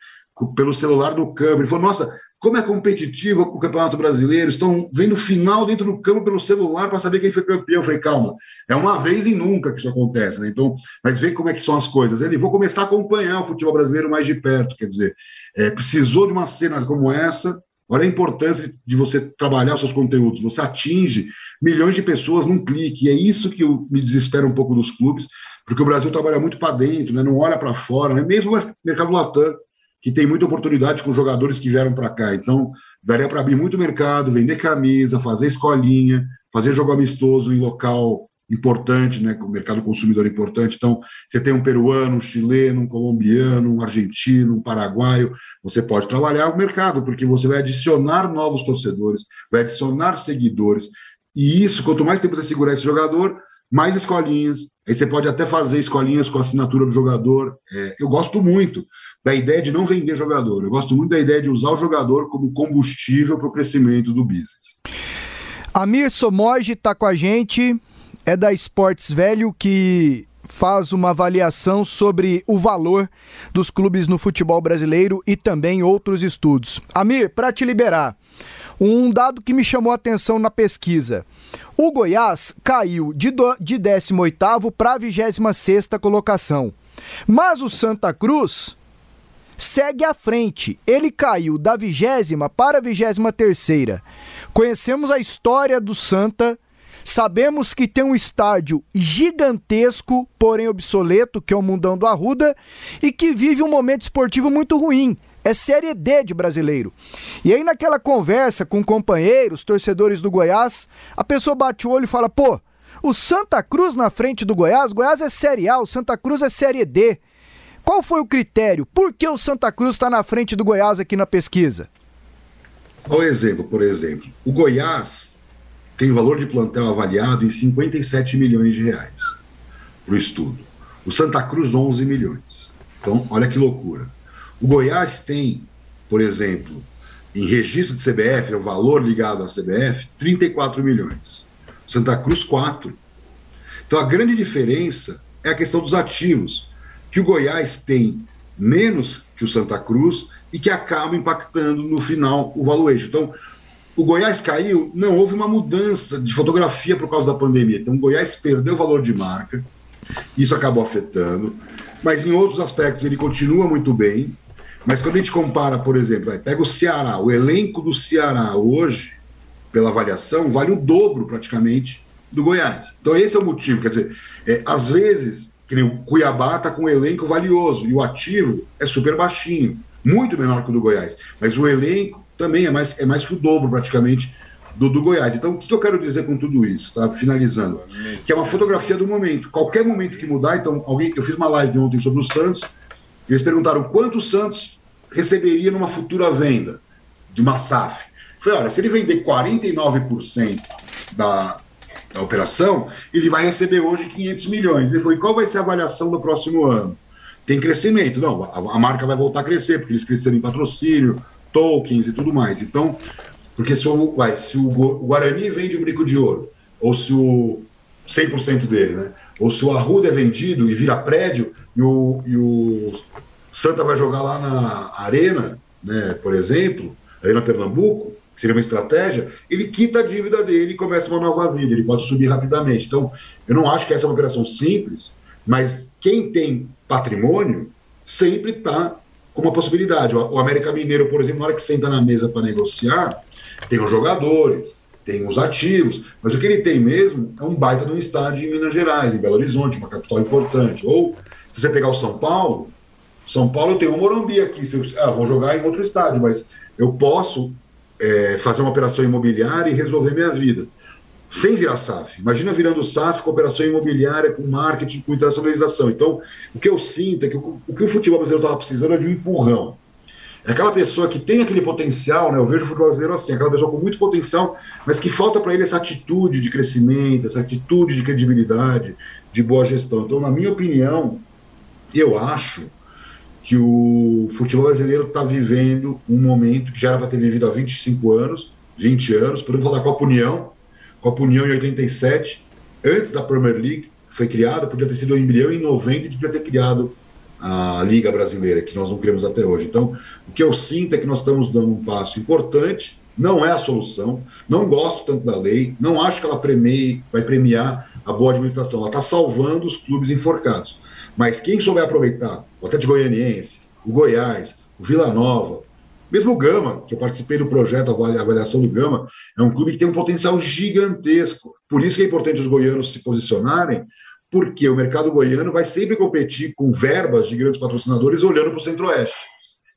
pelo celular do câmbio. Ele falou: Nossa, como é competitivo o Campeonato Brasileiro, estão vendo o final dentro do campo pelo celular para saber quem foi campeão. Eu falei, calma, é uma vez e nunca que isso acontece, né? Então, mas vê como é que são as coisas. Ele, vou começar a acompanhar o futebol brasileiro mais de perto, quer dizer, é, precisou de uma cena como essa, olha a importância de você trabalhar os seus conteúdos, você atinge milhões de pessoas num clique, e é isso que eu, me desespera um pouco dos clubes, porque o Brasil trabalha muito para dentro, né? não olha para fora, né? mesmo o mercado latam, que tem muita oportunidade com jogadores que vieram para cá. Então, daria para abrir muito mercado, vender camisa, fazer escolinha, fazer jogo amistoso em local importante, né, com o mercado consumidor importante. Então, você tem um peruano, um chileno, um colombiano, um argentino, um paraguaio, você pode trabalhar o mercado, porque você vai adicionar novos torcedores, vai adicionar seguidores. E isso, quanto mais tempo você segurar esse jogador, mais escolinhas. Aí você pode até fazer escolinhas com assinatura do jogador. É, eu gosto muito da ideia de não vender jogador. Eu gosto muito da ideia de usar o jogador como combustível para o crescimento do business. Amir Somoji está com a gente, é da Esportes Velho, que faz uma avaliação sobre o valor dos clubes no futebol brasileiro e também outros estudos. Amir, para te liberar, um dado que me chamou a atenção na pesquisa. O Goiás caiu de, do, de 18º para a 26ª colocação. Mas o Santa Cruz segue à frente. Ele caiu da vigésima para a vigésima terceira. Conhecemos a história do Santa, sabemos que tem um estádio gigantesco, porém obsoleto, que é o Mundão do Arruda, e que vive um momento esportivo muito ruim. É Série D de brasileiro. E aí, naquela conversa com companheiros, torcedores do Goiás, a pessoa bate o olho e fala: pô, o Santa Cruz na frente do Goiás, Goiás é Série A, o Santa Cruz é Série D. Qual foi o critério? Por que o Santa Cruz está na frente do Goiás aqui na pesquisa? Olha o exemplo, por exemplo. O Goiás tem valor de plantel avaliado em 57 milhões de reais para o estudo. O Santa Cruz, 11 milhões. Então, olha que loucura. O Goiás tem, por exemplo, em registro de CBF, o valor ligado à CBF, 34 milhões. Santa Cruz, 4. Então, a grande diferença é a questão dos ativos que o Goiás tem menos que o Santa Cruz e que acaba impactando no final o valuation. Então, o Goiás caiu, não houve uma mudança de fotografia por causa da pandemia. Então, o Goiás perdeu valor de marca, isso acabou afetando, mas em outros aspectos ele continua muito bem. Mas quando a gente compara, por exemplo, pega o Ceará, o elenco do Ceará hoje, pela avaliação, vale o dobro praticamente do Goiás. Então, esse é o motivo. Quer dizer, é, às vezes o Cuiabá está com um elenco valioso e o ativo é super baixinho, muito menor que o do Goiás. Mas o elenco também é mais, é mais que o dobro praticamente do, do Goiás. Então, o que eu quero dizer com tudo isso? Tá? Finalizando. Que é uma fotografia do momento. Qualquer momento que mudar, então, alguém, eu fiz uma live ontem sobre o Santos, eles perguntaram quanto o Santos receberia numa futura venda de uma SAF. Falei, olha, se ele vender 49% da, da operação, ele vai receber hoje 500 milhões. Ele falou, qual vai ser a avaliação do próximo ano? Tem crescimento. Não, a, a marca vai voltar a crescer, porque eles cresceram em patrocínio, tokens e tudo mais. Então, porque se o, vai, se o Guarani vende o brinco de ouro, ou se o 100% dele, né? Ou se o Arruda é vendido e vira prédio, e o, e o Santa vai jogar lá na Arena, né, por exemplo, Arena Pernambuco, que seria uma estratégia, ele quita a dívida dele e começa uma nova vida, ele pode subir rapidamente. Então, eu não acho que essa é uma operação simples, mas quem tem patrimônio sempre está com uma possibilidade. O América Mineiro, por exemplo, na hora que senta na mesa para negociar, tem os jogadores, tem os ativos, mas o que ele tem mesmo é um baita de um estádio em Minas Gerais, em Belo Horizonte, uma capital importante. Ou, se você pegar o São Paulo, São Paulo tem um Morumbi aqui, se eu, ah, vou jogar em outro estádio, mas eu posso é, fazer uma operação imobiliária e resolver minha vida. Sem virar SAF. Imagina virando SAF com operação imobiliária, com marketing, com internacionalização. Então, o que eu sinto é que o, o que o futebol brasileiro estava precisando é de um empurrão. É aquela pessoa que tem aquele potencial, né? Eu vejo o futebol brasileiro assim, aquela pessoa com muito potencial, mas que falta para ele essa atitude de crescimento, essa atitude de credibilidade, de boa gestão. Então, na minha opinião, eu acho que o futebol brasileiro está vivendo um momento que já era para ter vivido há 25 anos, 20 anos, podemos falar da Copa União, Copa União em 87, antes da Premier League, foi criada, podia ter sido o embrião em 90 e devia ter criado a Liga Brasileira, que nós não criamos até hoje. Então, o que eu sinto é que nós estamos dando um passo importante, não é a solução, não gosto tanto da lei, não acho que ela premie, vai premiar a boa administração, ela está salvando os clubes enforcados. Mas quem souber aproveitar, o Atlético Goianiense, o Goiás, o Vila Nova, mesmo o Gama, que eu participei do projeto a avaliação do Gama, é um clube que tem um potencial gigantesco. Por isso que é importante os goianos se posicionarem, porque o mercado goiano vai sempre competir com verbas de grandes patrocinadores olhando para o Centro-Oeste.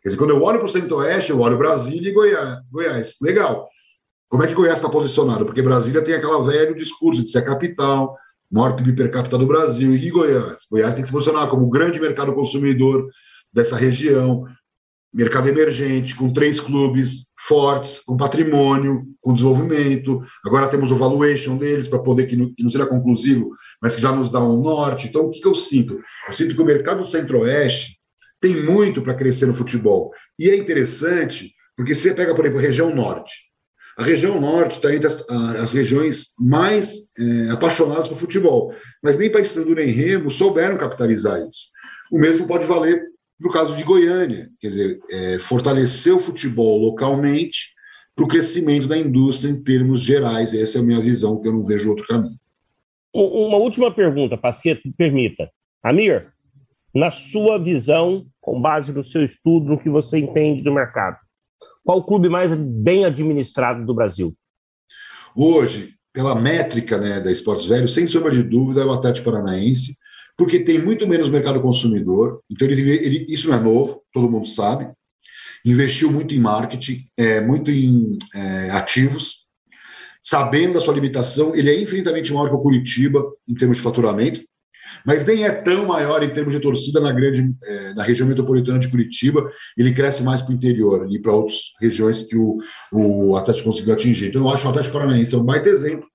Quer dizer, quando eu olho para o Centro-Oeste, eu olho Brasília e Goiás. Goiás. Legal. Como é que Goiás está posicionado? Porque Brasília tem aquela velho discurso de ser a capital, maior PIB per capita do Brasil. E Goiás? Goiás tem que se posicionar como grande mercado consumidor dessa região, mercado emergente, com três clubes fortes, com patrimônio, com desenvolvimento. Agora temos o valuation deles, para poder, que não, seja conclusivo, mas que já nos dá um norte. Então, o que, que eu sinto? Eu sinto que o mercado centro-oeste tem muito para crescer no futebol. E é interessante, porque você pega, por exemplo, a região norte. A região norte está entre as, as, regiões mais é, apaixonadas por futebol. Mas nem Paysandu nem Remo souberam capitalizar isso. O mesmo pode valer no caso de Goiânia, quer dizer, é, fortalecer o futebol localmente para o crescimento da indústria em termos gerais. Essa é a minha visão, que eu não vejo outro caminho. Uma última pergunta, Pasqueto, permita. Amir, na sua visão, com base no seu estudo, no que você entende do mercado, qual o clube mais bem administrado do Brasil? Hoje, pela métrica né, da Esportes Velho, sem sombra de dúvida, é o Atlético Paranaense, porque tem muito menos mercado consumidor. Então, ele, ele, isso não é novo, todo mundo sabe. Investiu muito em marketing, é, muito em é, ativos, sabendo da sua limitação. Ele é infinitamente maior que o Curitiba em termos de faturamento, mas nem é tão maior em termos de torcida na grande é, na região metropolitana de Curitiba. Ele cresce mais para o interior e para outras regiões que o, o Atlético conseguiu atingir. Então, eu acho o Atlético Paranaense é um baita exemplo.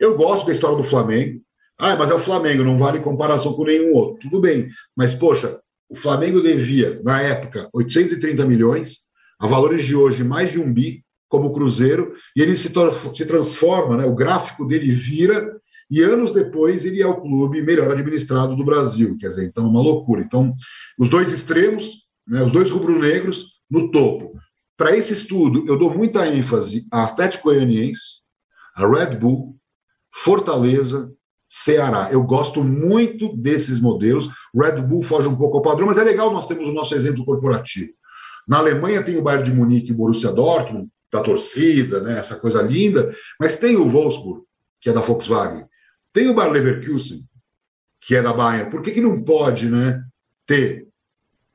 Eu gosto da história do Flamengo. Ah, mas é o Flamengo, não vale comparação com nenhum outro. Tudo bem, mas poxa, o Flamengo devia, na época, 830 milhões, a valores de hoje, mais de um bi, como o Cruzeiro, e ele se, se transforma, né? o gráfico dele vira, e anos depois ele é o clube melhor administrado do Brasil. Quer dizer, então é uma loucura. Então, os dois extremos, né, os dois rubro-negros no topo. Para esse estudo, eu dou muita ênfase a Atlético Goianiense, a Red Bull, Fortaleza, Ceará. Eu gosto muito desses modelos. Red Bull foge um pouco ao padrão, mas é legal nós temos o nosso exemplo corporativo. Na Alemanha tem o Bayern de Munique e o Borussia Dortmund, da torcida, né, essa coisa linda, mas tem o Wolfsburg, que é da Volkswagen. Tem o Bayer Leverkusen, que é da Bayern. Por que, que não pode né, ter,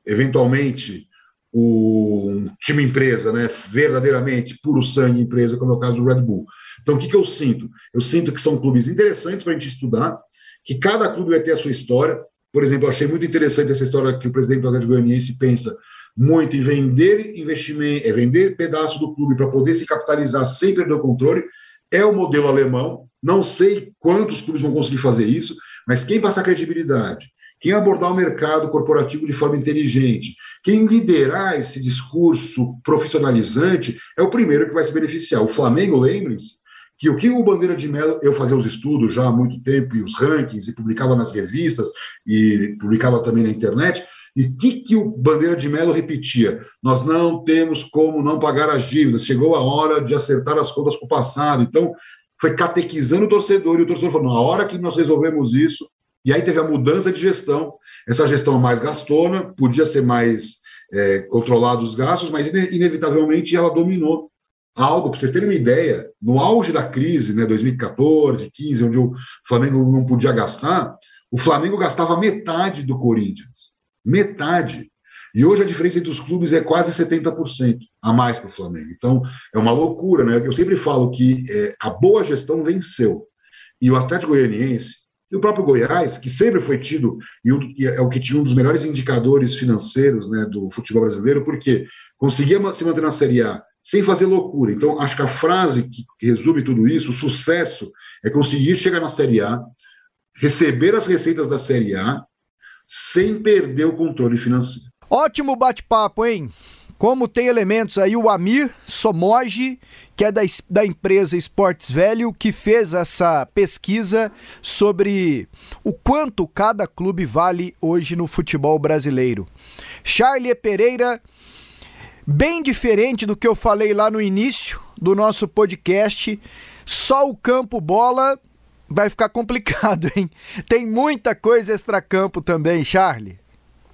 eventualmente, o time empresa, né, verdadeiramente puro sangue empresa, como é o caso do Red Bull. Então, o que, que eu sinto? Eu sinto que são clubes interessantes para a gente estudar, que cada clube vai ter a sua história. Por exemplo, eu achei muito interessante essa história que o presidente do Atlético Goianiense pensa muito em vender investimento, é vender pedaço do clube para poder se capitalizar sem perder o controle. É o modelo alemão. Não sei quantos clubes vão conseguir fazer isso, mas quem passar credibilidade, quem abordar o mercado corporativo de forma inteligente, quem liderar esse discurso profissionalizante, é o primeiro que vai se beneficiar. O Flamengo, lembre-se, que o que o Bandeira de Mello, eu fazia os estudos já há muito tempo, e os rankings, e publicava nas revistas, e publicava também na internet, e o que, que o Bandeira de Mello repetia? Nós não temos como não pagar as dívidas, chegou a hora de acertar as contas com o passado. Então, foi catequizando o torcedor, e o torcedor falou: na hora que nós resolvemos isso, e aí teve a mudança de gestão, essa gestão mais gastona, podia ser mais é, controlado os gastos, mas inevitavelmente ela dominou algo, para vocês terem uma ideia, no auge da crise, né, 2014, 15, onde o Flamengo não podia gastar, o Flamengo gastava metade do Corinthians. Metade. E hoje a diferença entre os clubes é quase 70% a mais para o Flamengo. Então, é uma loucura, né? Eu sempre falo que é, a boa gestão venceu. E o Atlético Goianiense, e o próprio Goiás, que sempre foi tido, e é o que tinha um dos melhores indicadores financeiros né, do futebol brasileiro, porque conseguia se manter na Série A sem fazer loucura. Então, acho que a frase que resume tudo isso, o sucesso, é conseguir chegar na Série A, receber as receitas da Série A, sem perder o controle financeiro. Ótimo bate-papo, hein? Como tem elementos aí o Amir Somoji, que é da, da empresa Esportes Velho, que fez essa pesquisa sobre o quanto cada clube vale hoje no futebol brasileiro. Charlie Pereira, bem diferente do que eu falei lá no início do nosso podcast, só o campo bola vai ficar complicado, hein? Tem muita coisa extra-campo também, Charlie.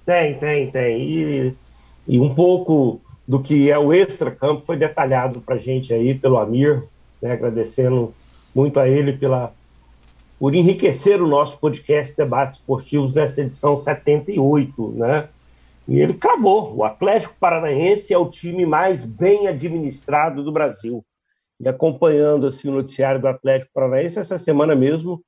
Tem, tem, tem. E, e um pouco do que é o extra-campo foi detalhado para a gente aí pelo Amir, né, agradecendo muito a ele pela, por enriquecer o nosso podcast Debates Esportivos nessa edição 78, né? E ele cravou, o Atlético Paranaense é o time mais bem administrado do Brasil. E acompanhando assim, o noticiário do Atlético Paranaense, essa semana mesmo,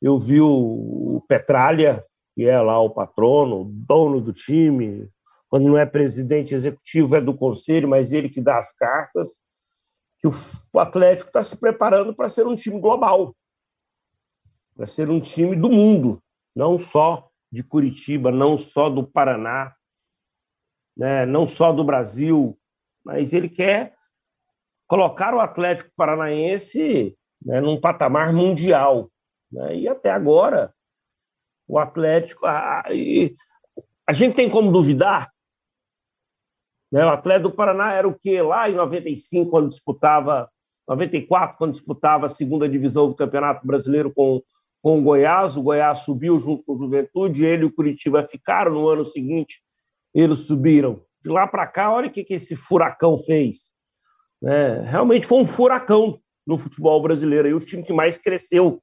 eu vi o Petralha, que é lá o patrono, dono do time, quando não é presidente executivo, é do conselho, mas ele que dá as cartas, que o Atlético está se preparando para ser um time global, para ser um time do mundo, não só de Curitiba, não só do Paraná, né, não só do Brasil, mas ele quer colocar o Atlético Paranaense né, num patamar mundial. Né, e até agora, o Atlético. A, a gente tem como duvidar? O Atlético do Paraná era o que lá em 95, quando disputava, 94, quando disputava a segunda divisão do Campeonato Brasileiro com, com o Goiás. O Goiás subiu junto com o Juventude, ele e o Curitiba ficaram no ano seguinte, eles subiram. De lá para cá, olha o que, que esse furacão fez. É, realmente foi um furacão no futebol brasileiro, e o time que mais cresceu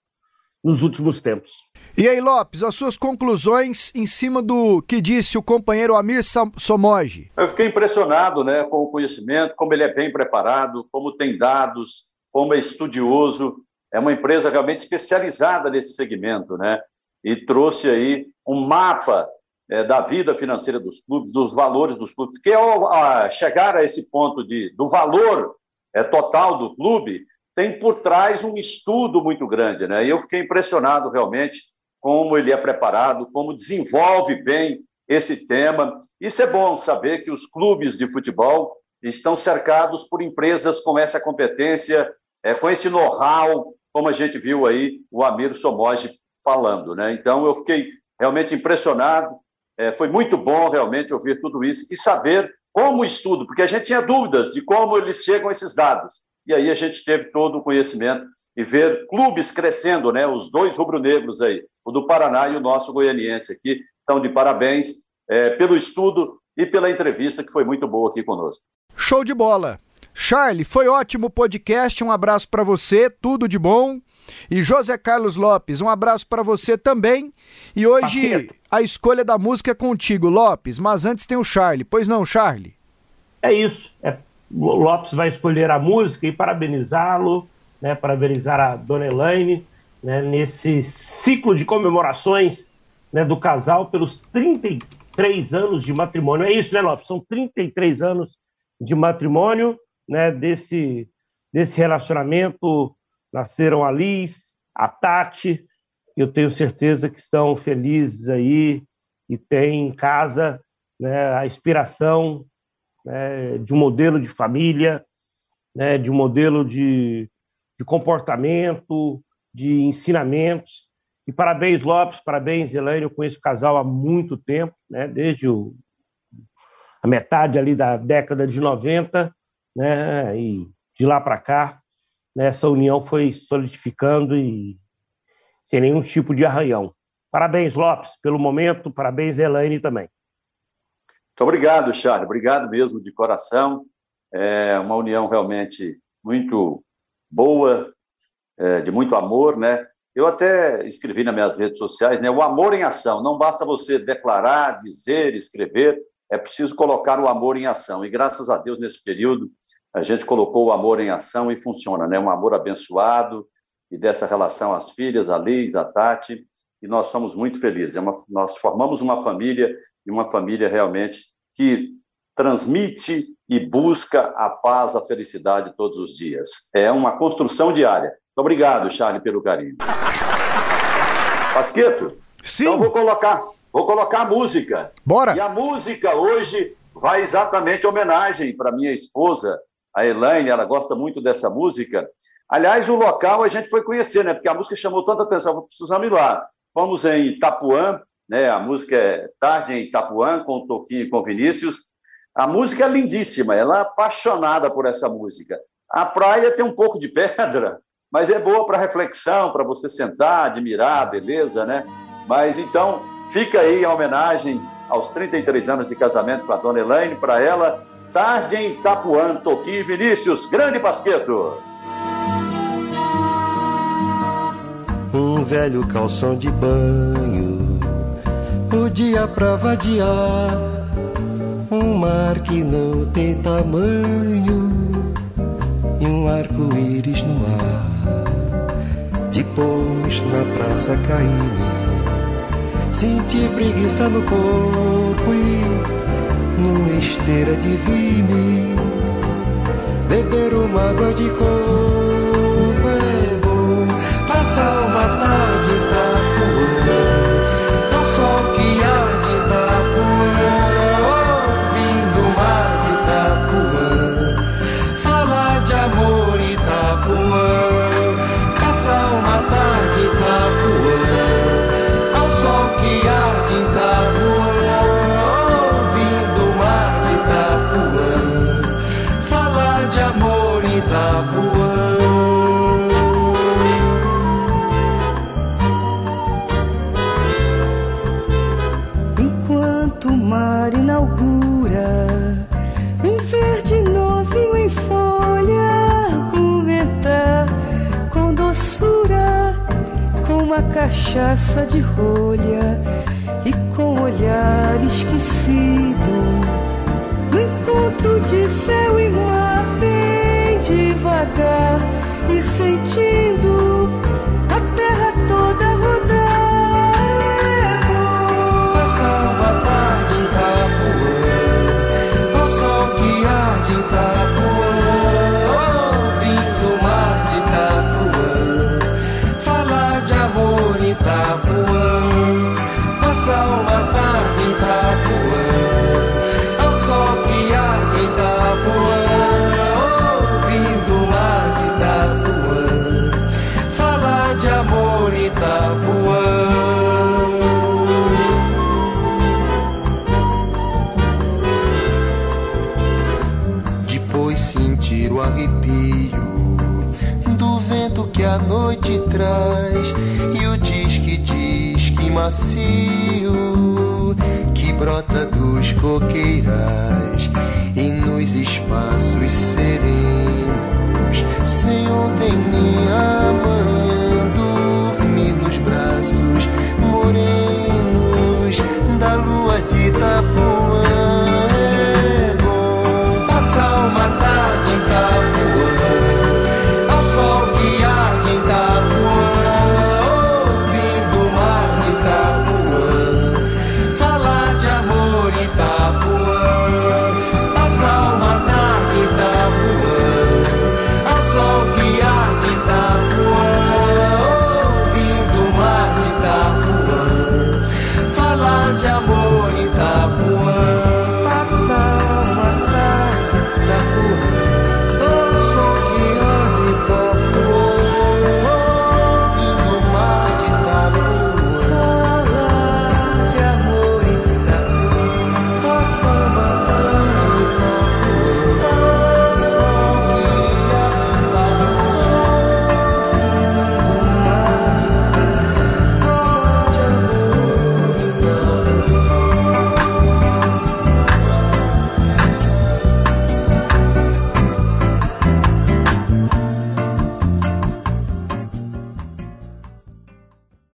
nos últimos tempos. E aí, Lopes, as suas conclusões em cima do que disse o companheiro Amir Somoji? Eu fiquei impressionado né, com o conhecimento, como ele é bem preparado, como tem dados, como é estudioso. É uma empresa realmente especializada nesse segmento, né? E trouxe aí um mapa é, da vida financeira dos clubes, dos valores dos clubes, que ao a chegar a esse ponto de, do valor é, total do clube, tem por trás um estudo muito grande, né? E eu fiquei impressionado realmente como ele é preparado, como desenvolve bem esse tema. Isso é bom saber que os clubes de futebol estão cercados por empresas com essa competência, é, com esse know-how, como a gente viu aí o Amir Somoji falando, né? Então eu fiquei realmente impressionado. É, foi muito bom realmente ouvir tudo isso e saber como estudo, porque a gente tinha dúvidas de como eles chegam a esses dados. E aí a gente teve todo o conhecimento e ver clubes crescendo, né? Os dois rubro-negros aí, o do Paraná e o nosso goianiense aqui. Então, de parabéns é, pelo estudo e pela entrevista que foi muito boa aqui conosco. Show de bola. Charlie, foi ótimo o podcast. Um abraço para você, tudo de bom. E José Carlos Lopes, um abraço para você também. E hoje a escolha da música é contigo, Lopes, mas antes tem o Charlie. Pois não, Charlie? É isso. É, Lopes vai escolher a música e parabenizá-lo né, parabenizar a dona Elaine né, nesse ciclo de comemorações né, do casal pelos 33 anos de matrimônio. É isso, né, Lopes? São 33 anos de matrimônio né, desse, desse relacionamento. Nasceram a Liz, a Tati, eu tenho certeza que estão felizes aí e têm em casa né, a inspiração né, de um modelo de família, né, de um modelo de, de comportamento, de ensinamentos. E parabéns, Lopes, parabéns, Elaine. Eu conheço o casal há muito tempo, né? desde o, a metade ali da década de 90, né? e de lá para cá, né? essa união foi solidificando e sem nenhum tipo de arranhão. Parabéns, Lopes, pelo momento, parabéns, Elaine também. Muito obrigado, Charles, obrigado mesmo de coração. É uma união realmente muito boa, é, de muito amor, né? Eu até escrevi nas minhas redes sociais, né? O amor em ação. Não basta você declarar, dizer, escrever, é preciso colocar o amor em ação. E graças a Deus, nesse período, a gente colocou o amor em ação e funciona, né? Um amor abençoado e dessa relação às filhas, a Liz, a Tati, e nós somos muito felizes. É uma, nós formamos uma família e uma família realmente que transmite e busca a paz, a felicidade todos os dias. É uma construção diária. Muito obrigado, Charlie, pelo carinho. Pasqueto, Sim. então vou colocar, vou colocar a música. Bora! E a música hoje vai exatamente em homenagem para minha esposa, a Elaine, ela gosta muito dessa música. Aliás, o local a gente foi conhecer, né? Porque a música chamou tanta atenção, precisamos ir lá. Fomos em Itapuã, né? A música é Tarde em Itapuã, com o Toquinho e com Vinícius. A música é lindíssima, ela é apaixonada por essa música. A praia tem um pouco de pedra, mas é boa para reflexão, para você sentar, admirar, beleza, né? Mas então, fica aí a homenagem aos 33 anos de casamento com a dona Elaine, para ela, tarde em Itapuã, Toquinho e Vinícius, grande basqueto. Um velho calção de banho, o dia pra vadiar, um mar que não tem tamanho e um arco-íris no ar. Depois na praça caí Senti preguiça no corpo e numa esteira de vime Beber uma água de coco é bom. Passar uma tarde da cachaça de rolha e com olhar esquecido. No encontro de céu e mar, bem devagar, ir sentindo